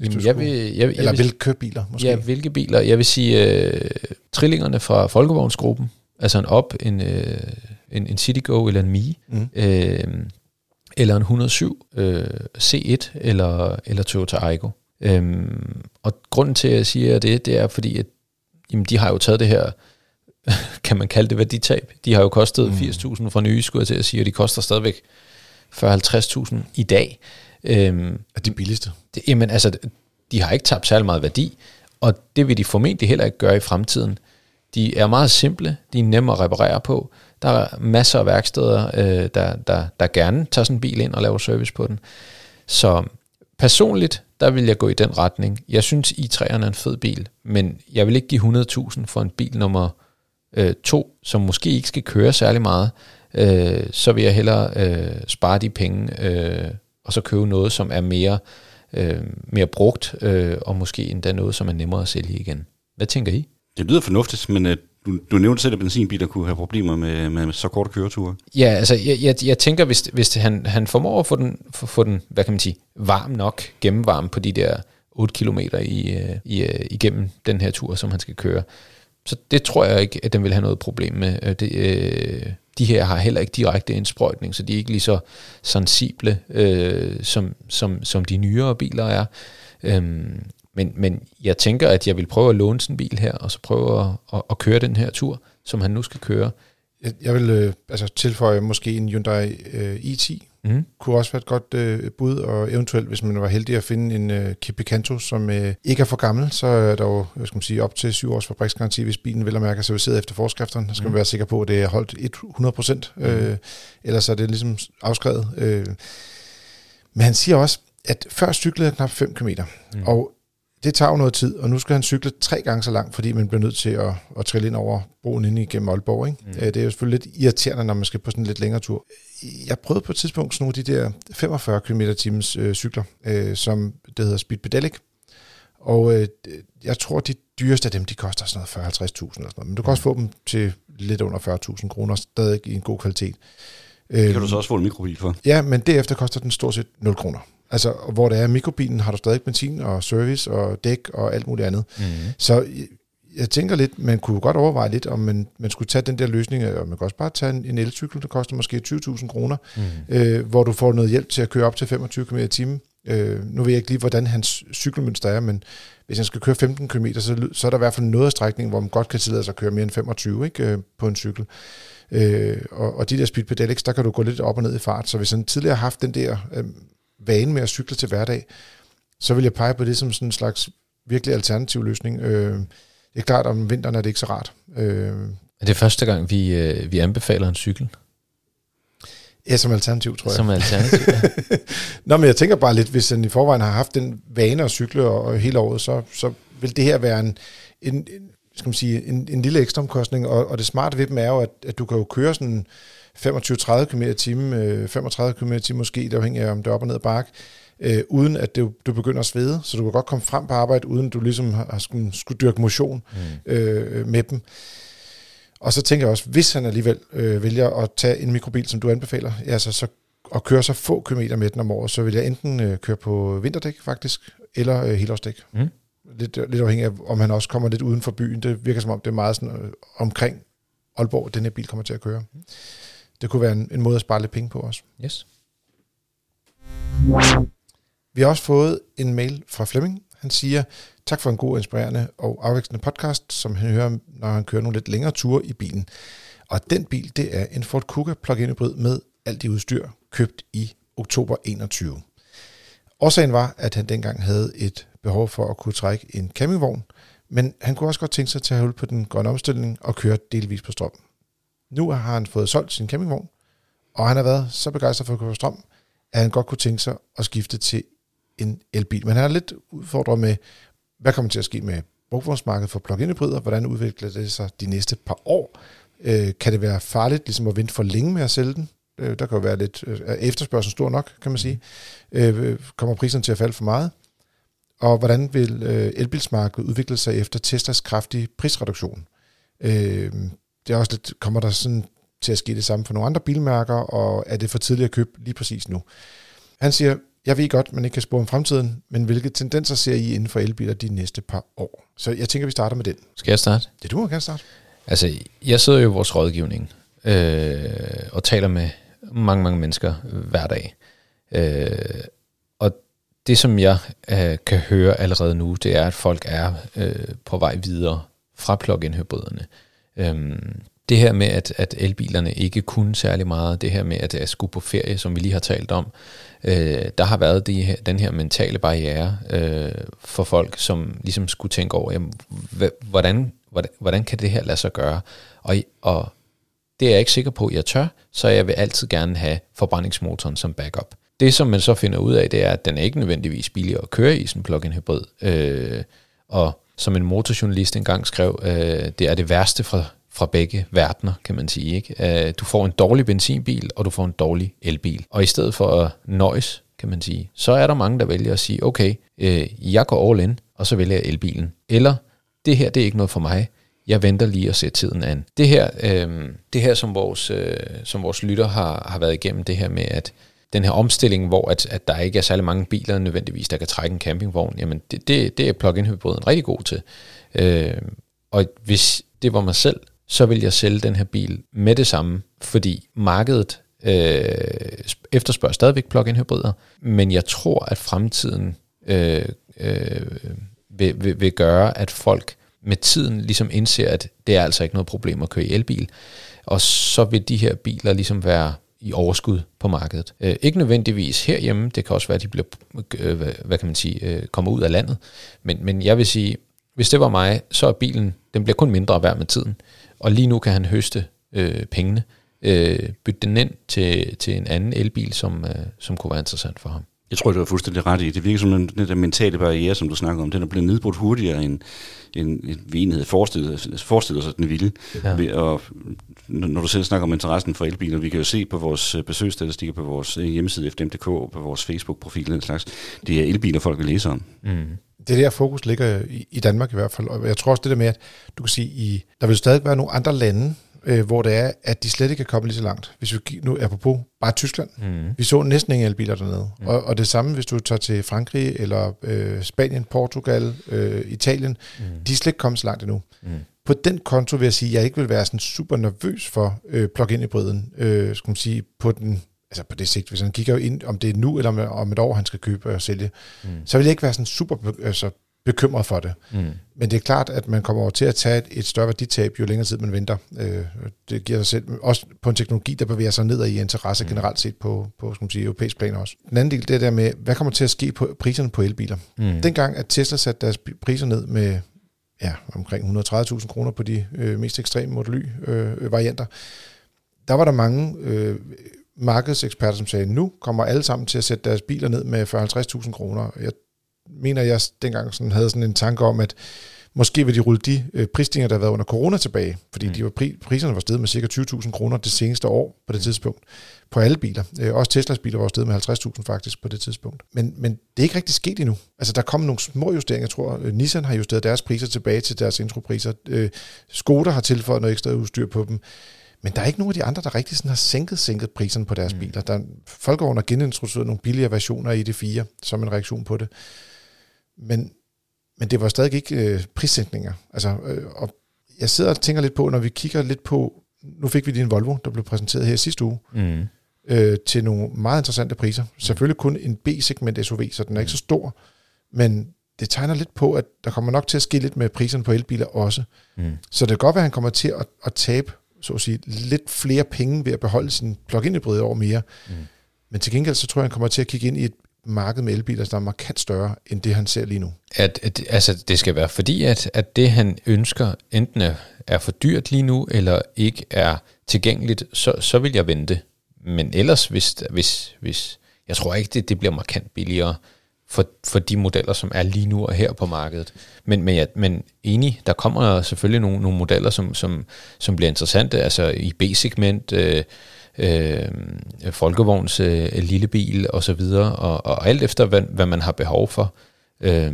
Jamen, jeg vil, jeg, jeg Eller vil, hvilke biler måske? Ja, hvilke biler? Jeg vil sige øh, trillingerne fra Folkevognsgruppen, altså en op, en, øh, en, en Citigo eller en Mi, mm. øh, eller en 107 øh, C1 eller, eller Toyota Aygo. Øhm, og grunden til, at jeg siger det, det er fordi, at jamen, de har jo taget det her kan man kalde det værditab. De har jo kostet mm. 80.000 fra nye, skulle jeg til at sige, og de koster stadigvæk 40-50.000 i dag. Øhm, er de billigste? Det, jamen altså, de har ikke tabt særlig meget værdi, og det vil de formentlig heller ikke gøre i fremtiden. De er meget simple, de er nemme at reparere på. Der er masser af værksteder, øh, der, der, der gerne tager sådan en bil ind og laver service på den. Så personligt, der vil jeg gå i den retning. Jeg synes, i3'eren er en fed bil, men jeg vil ikke give 100.000 for en bil nummer øh, to, som måske ikke skal køre særlig meget, øh, så vil jeg hellere øh, spare de penge, øh, og så købe noget, som er mere, øh, mere brugt, øh, og måske endda noget, som er nemmere at sælge igen. Hvad tænker I? Det lyder fornuftigt, men øh, du, du nævnte selv, at benzinbiler kunne have problemer med, med, så korte køreture. Ja, altså jeg, jeg, jeg tænker, hvis, hvis han, han formår at få den, få, få den, hvad kan man sige, varm nok, gennemvarm på de der 8 km i, øh, i, øh, igennem den her tur, som han skal køre, så det tror jeg ikke, at den vil have noget problem med. Øh, det, øh, de her har heller ikke direkte indsprøjtning, så de er ikke lige så sensible, øh, som, som, som de nyere biler er. Øhm, men, men jeg tænker, at jeg vil prøve at låne sådan en bil her, og så prøve at, at, at køre den her tur, som han nu skal køre. Jeg, jeg vil øh, altså tilføje måske en Hyundai øh, i10. Mm. Kunne også være et godt øh, bud, og eventuelt, hvis man var heldig at finde en øh, Kia Picanto, som øh, ikke er for gammel, så er der jo hvad skal man sige, op til syv års fabriksgaranti, hvis bilen vil mærke serviceret efter forskrifterne. Så skal mm. man være sikker på, at det er holdt 100 procent, mm. øh, ellers er det ligesom afskrevet. Øh. Men han siger også, at før cyklede jeg knap 5 km, mm. og det tager jo noget tid, og nu skal han cykle tre gange så langt, fordi man bliver nødt til at, at trille ind over broen ind igennem Aalborg. Ikke? Mm. Det er jo selvfølgelig lidt irriterende, når man skal på sådan en lidt længere tur. Jeg prøvede på et tidspunkt sådan nogle af de der 45 km times øh, cykler, øh, som det hedder Speed Pedalic. Og øh, jeg tror, de dyreste af dem, de koster sådan noget 40-50.000 eller sådan noget. Men du kan også få dem til lidt under 40.000 kroner, stadig i en god kvalitet. Det kan du så også få en mikrobil for. Ja, men derefter koster den stort set 0 kroner. Altså, hvor det er mikrobilen, har du stadig benzin og service og dæk og alt muligt andet. Mm. Så jeg tænker lidt, man kunne godt overveje lidt, om man, man skulle tage den der løsning, og man kan også bare tage en, en elcykel, der koster måske 20.000 kroner, mm. øh, hvor du får noget hjælp til at køre op til 25 km i timen. Øh, nu ved jeg ikke lige, hvordan hans cykelmønster er, men hvis han skal køre 15 km, så, så er der i hvert fald noget af strækningen, hvor man godt kan tillade sig at køre mere end 25 ikke, øh, på en cykel. Øh, og, og de der speed pedelecs, der kan du gå lidt op og ned i fart, så hvis han tidligere har haft den der øh, vane med at cykle til hverdag, så vil jeg pege på det som sådan en slags virkelig alternativ løsning. Øh, det er klart, om vinteren er det ikke så rart. Øh, er det første gang, vi, øh, vi anbefaler en cykel? Ja, som alternativ, tror jeg. Som alternativ, ja. Nå, men jeg tænker bare lidt, hvis han i forvejen har haft den vane at cykle og, og hele året, så, så vil det her være en, en, en skal man sige, en, en lille ekstra omkostning, og, og det smarte ved dem er jo, at, at du kan jo køre sådan 25-30 km i timen, 35 km i timen måske, det afhængig af, om det er op og ned bakke, øh, uden at det, du begynder at svede. Så du kan godt komme frem på arbejde, uden du ligesom har, har skulle, skulle dyrke motion mm. øh, med dem. Og så tænker jeg også, hvis han alligevel øh, vælger at tage en mikrobil, som du anbefaler, altså så, og køre så få kilometer med den om året, så vil jeg enten øh, køre på vinterdæk faktisk, eller øh, helårsdæk. Mm. Lidt, lidt afhængig af, om han også kommer lidt uden for byen. Det virker som om, det er meget sådan, øh, omkring Aalborg, den her bil kommer til at køre. Mm det kunne være en, en måde at spare lidt penge på også. Yes. Vi har også fået en mail fra Flemming. Han siger, tak for en god, inspirerende og afvekslende podcast, som han hører, når han kører nogle lidt længere ture i bilen. Og den bil, det er en Ford Kuga plug-in hybrid med alt det udstyr, købt i oktober 21. Årsagen var, at han dengang havde et behov for at kunne trække en campingvogn, men han kunne også godt tænke sig til at holde på den grønne omstilling og køre delvis på strøm. Nu har han fået solgt sin campingvogn, og han har været så begejstret for at køre på strøm, at han godt kunne tænke sig at skifte til en elbil. Men han er lidt udfordret med, hvad kommer til at ske med brugvognsmarkedet for plug-in hybrider? Hvordan udvikler det sig de næste par år? Øh, kan det være farligt ligesom at vente for længe med at sælge den? Øh, der kan jo være lidt øh, efterspørgsel stor nok, kan man sige. Øh, øh, kommer priserne til at falde for meget? Og hvordan vil øh, elbilsmarkedet udvikle sig efter Teslas kraftige prisreduktion? Øh, det er også lidt, kommer der sådan til at ske det samme for nogle andre bilmærker, og er det for tidligt at købe lige præcis nu? Han siger, jeg ved godt, man ikke kan spore om fremtiden, men hvilke tendenser ser I inden for elbiler de næste par år? Så jeg tænker, vi starter med den. Skal jeg starte? Det du må gerne starte. Altså, jeg sidder jo i vores rådgivning øh, og taler med mange, mange mennesker hver dag. Øh, og det, som jeg øh, kan høre allerede nu, det er, at folk er øh, på vej videre fra plug-in hybriderne. Det her med, at, at elbilerne ikke kunne særlig meget, det her med, at jeg skulle på ferie, som vi lige har talt om, øh, der har været de her, den her mentale barriere øh, for folk, som ligesom skulle tænke over, jamen, hvordan, hvordan, hvordan kan det her lade sig gøre? Og, og det er jeg ikke sikker på, at jeg tør, så jeg vil altid gerne have forbrændingsmotoren som backup. Det, som man så finder ud af, det er, at den er ikke nødvendigvis billigere at køre i, sådan en plug-in hybrid. Øh, og som en motorjournalist engang skrev, øh, det er det værste fra, fra begge verdener, kan man sige. Ikke? Øh, du får en dårlig benzinbil, og du får en dårlig elbil. Og i stedet for at nøjes, kan man sige, så er der mange, der vælger at sige, okay, øh, jeg går all in, og så vælger jeg elbilen. Eller, det her, det er ikke noget for mig, jeg venter lige og ser tiden an. Det her, øh, det her som, vores, øh, som vores lytter har, har været igennem, det her med, at den her omstilling, hvor at, at der ikke er særlig mange biler nødvendigvis, der kan trække en campingvogn, jamen det, det, det er plug-in hybriden rigtig god til. Øh, Og hvis det var mig selv, så vil jeg sælge den her bil med det samme, fordi markedet øh, efterspørger stadigvæk plug-in hybrider, men jeg tror, at fremtiden øh, øh, vil, vil, vil gøre, at folk med tiden ligesom indser, at det er altså ikke noget problem at køre i elbil, og så vil de her biler ligesom være i overskud på markedet. Øh, ikke nødvendigvis herhjemme, det kan også være, at de bliver, øh, hvad, kan man sige, øh, kommer ud af landet, men, men jeg vil sige, hvis det var mig, så er bilen, den bliver kun mindre værd med tiden, og lige nu kan han høste øh, pengene, øh, bytte den ind til, til en anden elbil, som, øh, som kunne være interessant for ham. Jeg tror, du har fuldstændig ret i. Det virker som den, den der mentale barriere, som du snakker om, den er blevet nedbrudt hurtigere, end, end, end vi egentlig havde forestillet, forestillet os, at den ville. Ja. Og når du selv snakker om interessen for elbiler, vi kan jo se på vores øh, besøgsstatistikker på vores øh, hjemmeside FDM.dk, på vores Facebook-profil, den slags, det er elbiler, folk vil læse om. Mm. Det er der fokus ligger i, i Danmark i hvert fald, og jeg tror også det der med, at du kan sige, i, der vil stadig være nogle andre lande, øh, hvor det er, at de slet ikke kan komme lige så langt. Hvis vi nu er på bare Tyskland, mm. vi så næsten ingen elbiler dernede. Mm. Og, og det samme, hvis du tager til Frankrig, eller øh, Spanien, Portugal, øh, Italien, mm. de er slet ikke kommet så langt endnu. Mm. På den konto vil jeg sige, at jeg ikke vil være sådan super nervøs for øh, plug-in hybriden, øh, skal man sige, på den altså på det sigt, hvis han kigger ind, om det er nu eller om, om et år, han skal købe og sælge, mm. så vil jeg ikke være sådan super altså, bekymret for det. Mm. Men det er klart, at man kommer over til at tage et, et større værditab, jo længere tid man venter. Øh, det giver sig selv, også på en teknologi, der bevæger sig nedad i interesse mm. generelt set på, på skal man sige, europæisk plan også. Den anden del, det er der med, hvad kommer til at ske på priserne på elbiler? Mm. Dengang, at Tesla satte deres priser ned med ja, omkring 130.000 kroner på de øh, mest ekstreme Model Y-varianter, øh, der var der mange øh, markedseksperter, som sagde, nu kommer alle sammen til at sætte deres biler ned med 40-50.000 kroner. Jeg mener, jeg dengang sådan havde sådan en tanke om, at måske vil de rulle de øh, prisstigninger, der har været under corona tilbage, fordi mm. de var pri- priserne var steget med cirka 20.000 kroner det seneste år på det mm. tidspunkt, på alle biler. Øh, også Teslas biler var steget med 50.000 faktisk på det tidspunkt. Men, men det er ikke rigtig sket endnu. Altså, der kom nogle små justeringer, jeg tror. Øh, Nissan har justeret deres priser tilbage til deres intropriser. Øh, Skoda har tilføjet noget ekstra udstyr på dem. Men der er ikke nogen af de andre, der rigtig sådan har sænket, sænket priserne på deres mm. biler. Der, folk har genintroduceret nogle billigere versioner i det 4 som en reaktion på det. Men, men det var stadig ikke øh, prissænkninger. Altså, øh, og jeg sidder og tænker lidt på, når vi kigger lidt på, nu fik vi din Volvo, der blev præsenteret her sidste uge, mm. øh, til nogle meget interessante priser. Selvfølgelig kun en B-segment SUV, så den er ikke så stor, men det tegner lidt på, at der kommer nok til at ske lidt med priserne på elbiler også. Mm. Så det kan godt være, at han kommer til at, at tabe så at sige, lidt flere penge ved at beholde sin plug-in hybrid over mere. Mm. Men til gengæld så tror jeg, han kommer til at kigge ind i et marked med elbiler, der er markant større end det, han ser lige nu. At, at, altså, det skal være fordi, at, at det, han ønsker, enten er, for dyrt lige nu, eller ikke er tilgængeligt, så, så vil jeg vente. Men ellers, hvis, hvis, hvis jeg tror ikke, det, det bliver markant billigere for, for de modeller, som er lige nu og her på markedet. Men, men, ja, men enig, der kommer selvfølgelig nogle, nogle modeller, som, som, som bliver interessante, altså i B-segment, øh, øh, folkevogns øh, lille bil og så videre, og, og alt efter, hvad, hvad man har behov for. Øh.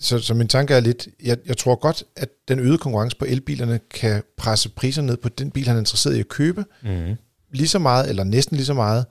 Så, så min tanke er lidt, jeg, jeg tror godt, at den øgede konkurrence på elbilerne kan presse priserne ned på den bil, han er interesseret i at købe, mm. lige så meget, eller næsten lige så meget,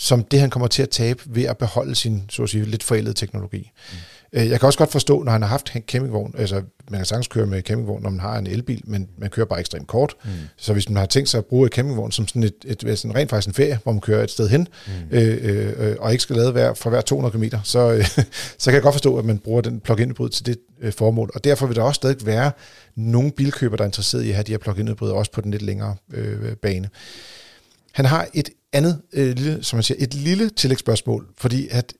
som det, han kommer til at tabe ved at beholde sin, så at sige, lidt forældede teknologi. Mm. Jeg kan også godt forstå, når han har haft en campingvogn, altså man kan sagtens køre med campingvogn, når man har en elbil, men man kører bare ekstremt kort. Mm. Så hvis man har tænkt sig at bruge et campingvogn som sådan et, et, et sådan rent faktisk en ferie, hvor man kører et sted hen, mm. øh, øh, og ikke skal lade hver, for hver 200 km, så, øh, så kan jeg godt forstå, at man bruger den plug-in hybrid til det øh, formål. Og derfor vil der også stadig være nogle bilkøber, der er interesseret i at have de her plug-in hybrider, også på den lidt længere øh, bane. Han har et andet, øh, lille, som man siger, et lille tillægsspørgsmål, fordi at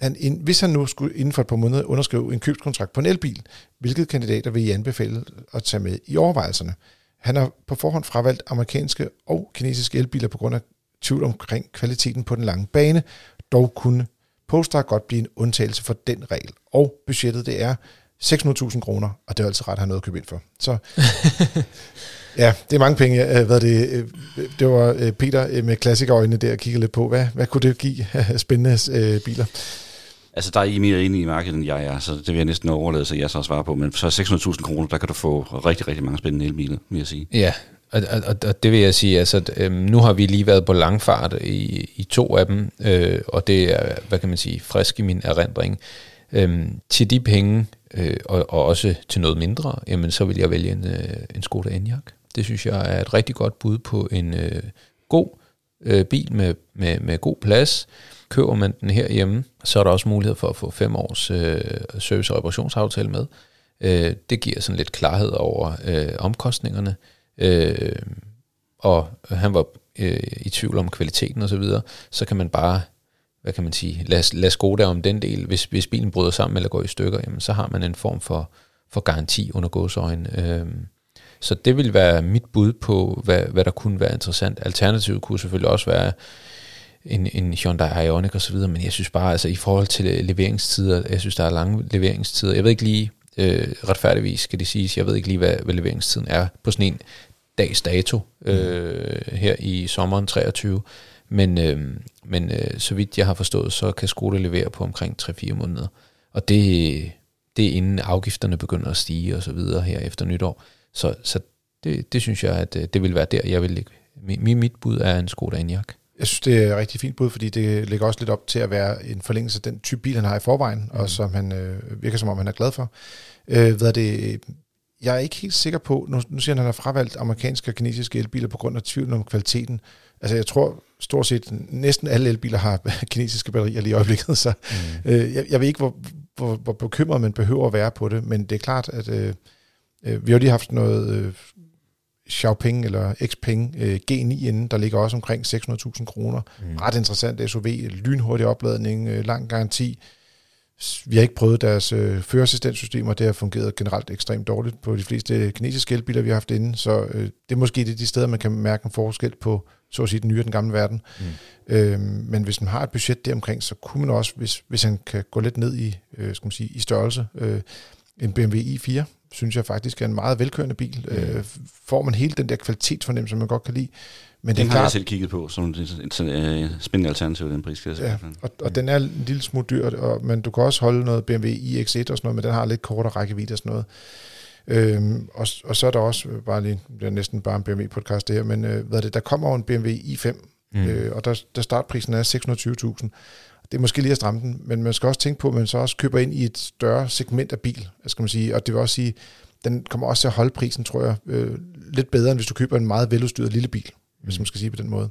han, hvis han nu skulle inden for et par måneder underskrive en købskontrakt på en elbil, hvilke kandidater vil I anbefale at tage med i overvejelserne? Han har på forhånd fravalgt amerikanske og kinesiske elbiler på grund af tvivl omkring kvaliteten på den lange bane. Dog kunne Polestar godt blive en undtagelse for den regel. Og budgettet det er 600.000 kroner, og det er altså ret at have noget at købe ind for. Så Ja, det er mange penge. Hvad det, øh, det var øh, Peter øh, med klassikerøjne der kigger lidt på. Hvad, hvad kunne det give af spændende biler? Altså, der er I mere inde i markedet, end jeg er, så det vil jeg næsten overlade, så jeg så svare på. Men så 600.000 kroner, der kan du få rigtig, rigtig mange spændende elbiler, vil jeg sige. Ja, og, og, og det vil jeg sige, altså, at, øhm, nu har vi lige været på langfart i, i to af dem, øh, og det er, hvad kan man sige, frisk i min erindring. Øhm, til de penge, øh, og, og også til noget mindre, jamen så vil jeg vælge en, øh, en Skoda Enyaq. Det synes jeg er et rigtig godt bud på en øh, god øh, bil med, med, med god plads. Køber man den herhjemme, så er der også mulighed for at få fem års øh, service- og reparationsaftale med. Øh, det giver sådan lidt klarhed over øh, omkostningerne. Øh, og han var øh, i tvivl om kvaliteten osv., så, videre, så kan man bare hvad kan man sige, lad, lad Skoda om den del. Hvis, hvis bilen bryder sammen eller går i stykker, jamen, så har man en form for, for garanti under gåsøjne. Øhm, så det vil være mit bud på, hvad, hvad der kunne være interessant. Alternativet kunne selvfølgelig også være en, en Hyundai Ioniq osv., men jeg synes bare, altså i forhold til leveringstider, jeg synes, der er lange leveringstider. Jeg ved ikke lige, øh, retfærdigvis skal det siges, jeg ved ikke lige, hvad, hvad leveringstiden er på sådan en dags dato øh, her i sommeren 23. Men, øh, men øh, så vidt jeg har forstået, så kan Skoda levere på omkring 3-4 måneder. Og det, det er inden afgifterne begynder at stige og så videre her efter nytår. Så, så det, det synes jeg, at øh, det vil være der, jeg vil ligge. Mit, mit bud er en Skoda Enyaq. Jeg synes, det er et rigtig fint bud, fordi det ligger også lidt op til at være en forlængelse af den type bil, han har i forvejen, mm. og som han øh, virker som om, han er glad for. Øh, hvad er det, jeg er ikke helt sikker på, nu, nu siger han, at han har fravalgt amerikanske og kinesiske elbiler på grund af tvivl om kvaliteten. Altså jeg tror stort set næsten alle elbiler har kinesiske batterier lige i øjeblikket, så mm. øh, jeg, jeg ved ikke, hvor, hvor, hvor bekymret man behøver at være på det, men det er klart, at øh, øh vi har lige haft noget øh, Xiaoping eller Xpeng øh, G9 inden, der ligger også omkring 600.000 kroner. Mm. Ret interessant SUV, lynhurtig opladning, øh, lang garanti. Vi har ikke prøvet deres øh, førerassistenssystemer, det har fungeret generelt ekstremt dårligt på de fleste kinesiske elbiler, vi har haft inde, så øh, det er måske det de steder, man kan mærke en forskel på, så at sige, den nye og den gamle verden. Mm. Øhm, men hvis man har et budget deromkring, så kunne man også, hvis, hvis han kan gå lidt ned i, øh, skal man sige, i størrelse, øh, en BMW i4, synes jeg faktisk er en meget velkørende bil. Mm. Øh, får man hele den der kvalitetsfornemmelse, man godt kan lide. Men den har klart, jeg selv kigget på som et, et spændende alternativ den prisklasse. Ja, og, og den er en lille smule dyrt, og, men du kan også holde noget BMW iX1 og sådan noget, men den har lidt kortere rækkevidde og sådan noget. Øhm, og, og så er der også, bare lige, det er næsten bare en BMW-podcast det her, men øh, hvad er det, der kommer jo en BMW i5, mm. øh, og der, der startprisen er 620.000. Det er måske lige at stramme den, men man skal også tænke på, at man så også køber ind i et større segment af bil, skal man sige, og det vil også sige, den kommer også til at holde prisen, tror jeg, øh, lidt bedre, end hvis du køber en meget veludstyret lille bil, mm. hvis man skal sige på den måde.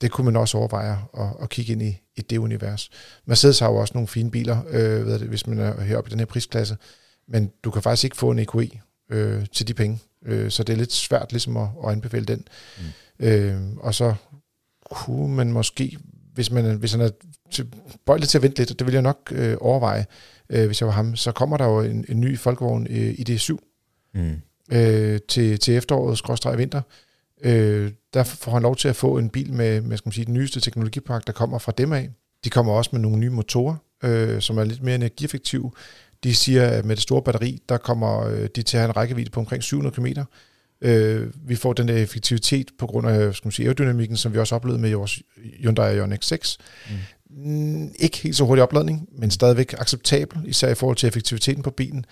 Det kunne man også overveje at, at kigge ind i, i det univers. Mercedes har jo også nogle fine biler, øh, ved det, hvis man er heroppe i den her prisklasse, men du kan faktisk ikke få en EQE øh, til de penge, øh, så det er lidt svært ligesom at, at anbefale den. Mm. Øh, og så kunne man måske, hvis man hvis han er tilbøjelig til at vente lidt, det vil jeg nok øh, overveje, øh, hvis jeg var ham, så kommer der jo en, en ny folkevogn øh, i D7 mm. øh, til, til efteråret, skråstrej vinter. Øh, der får han lov til at få en bil med, med skal man sige, den nyeste teknologipakke, der kommer fra dem af. De kommer også med nogle nye motorer, øh, som er lidt mere energieffektive. De siger, at med det store batteri, der kommer øh, de til at have en rækkevidde på omkring 700 km. Øh, vi får den der effektivitet på grund af skal man sige, aerodynamikken, som vi også oplevede med vores Hyundai Ioniq 6. Mm. Ikke helt så hurtig opladning, men stadigvæk acceptabel, især i forhold til effektiviteten på bilen.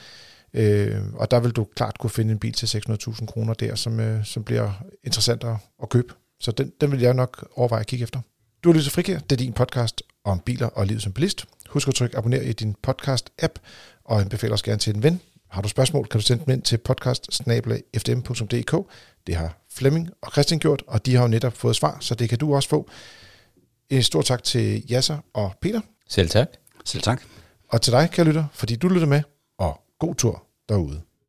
Øh, og der vil du klart kunne finde en bil til 600.000 kroner der, som, øh, som bliver interessant at, at købe. Så den, den vil jeg nok overveje at kigge efter. Du har lyttet til Frikær, det er din podcast om biler og livet som bilist. Husk at trykke abonner i din podcast-app, og anbefaler os gerne til en ven. Har du spørgsmål, kan du sende dem ind til podcast Det har Flemming og Christian gjort, og de har jo netop fået svar, så det kan du også få. En stor tak til Jasser og Peter. Selv tak. Selv tak. Og til dig, kære lytter, fordi du lytter med, og god tur derude.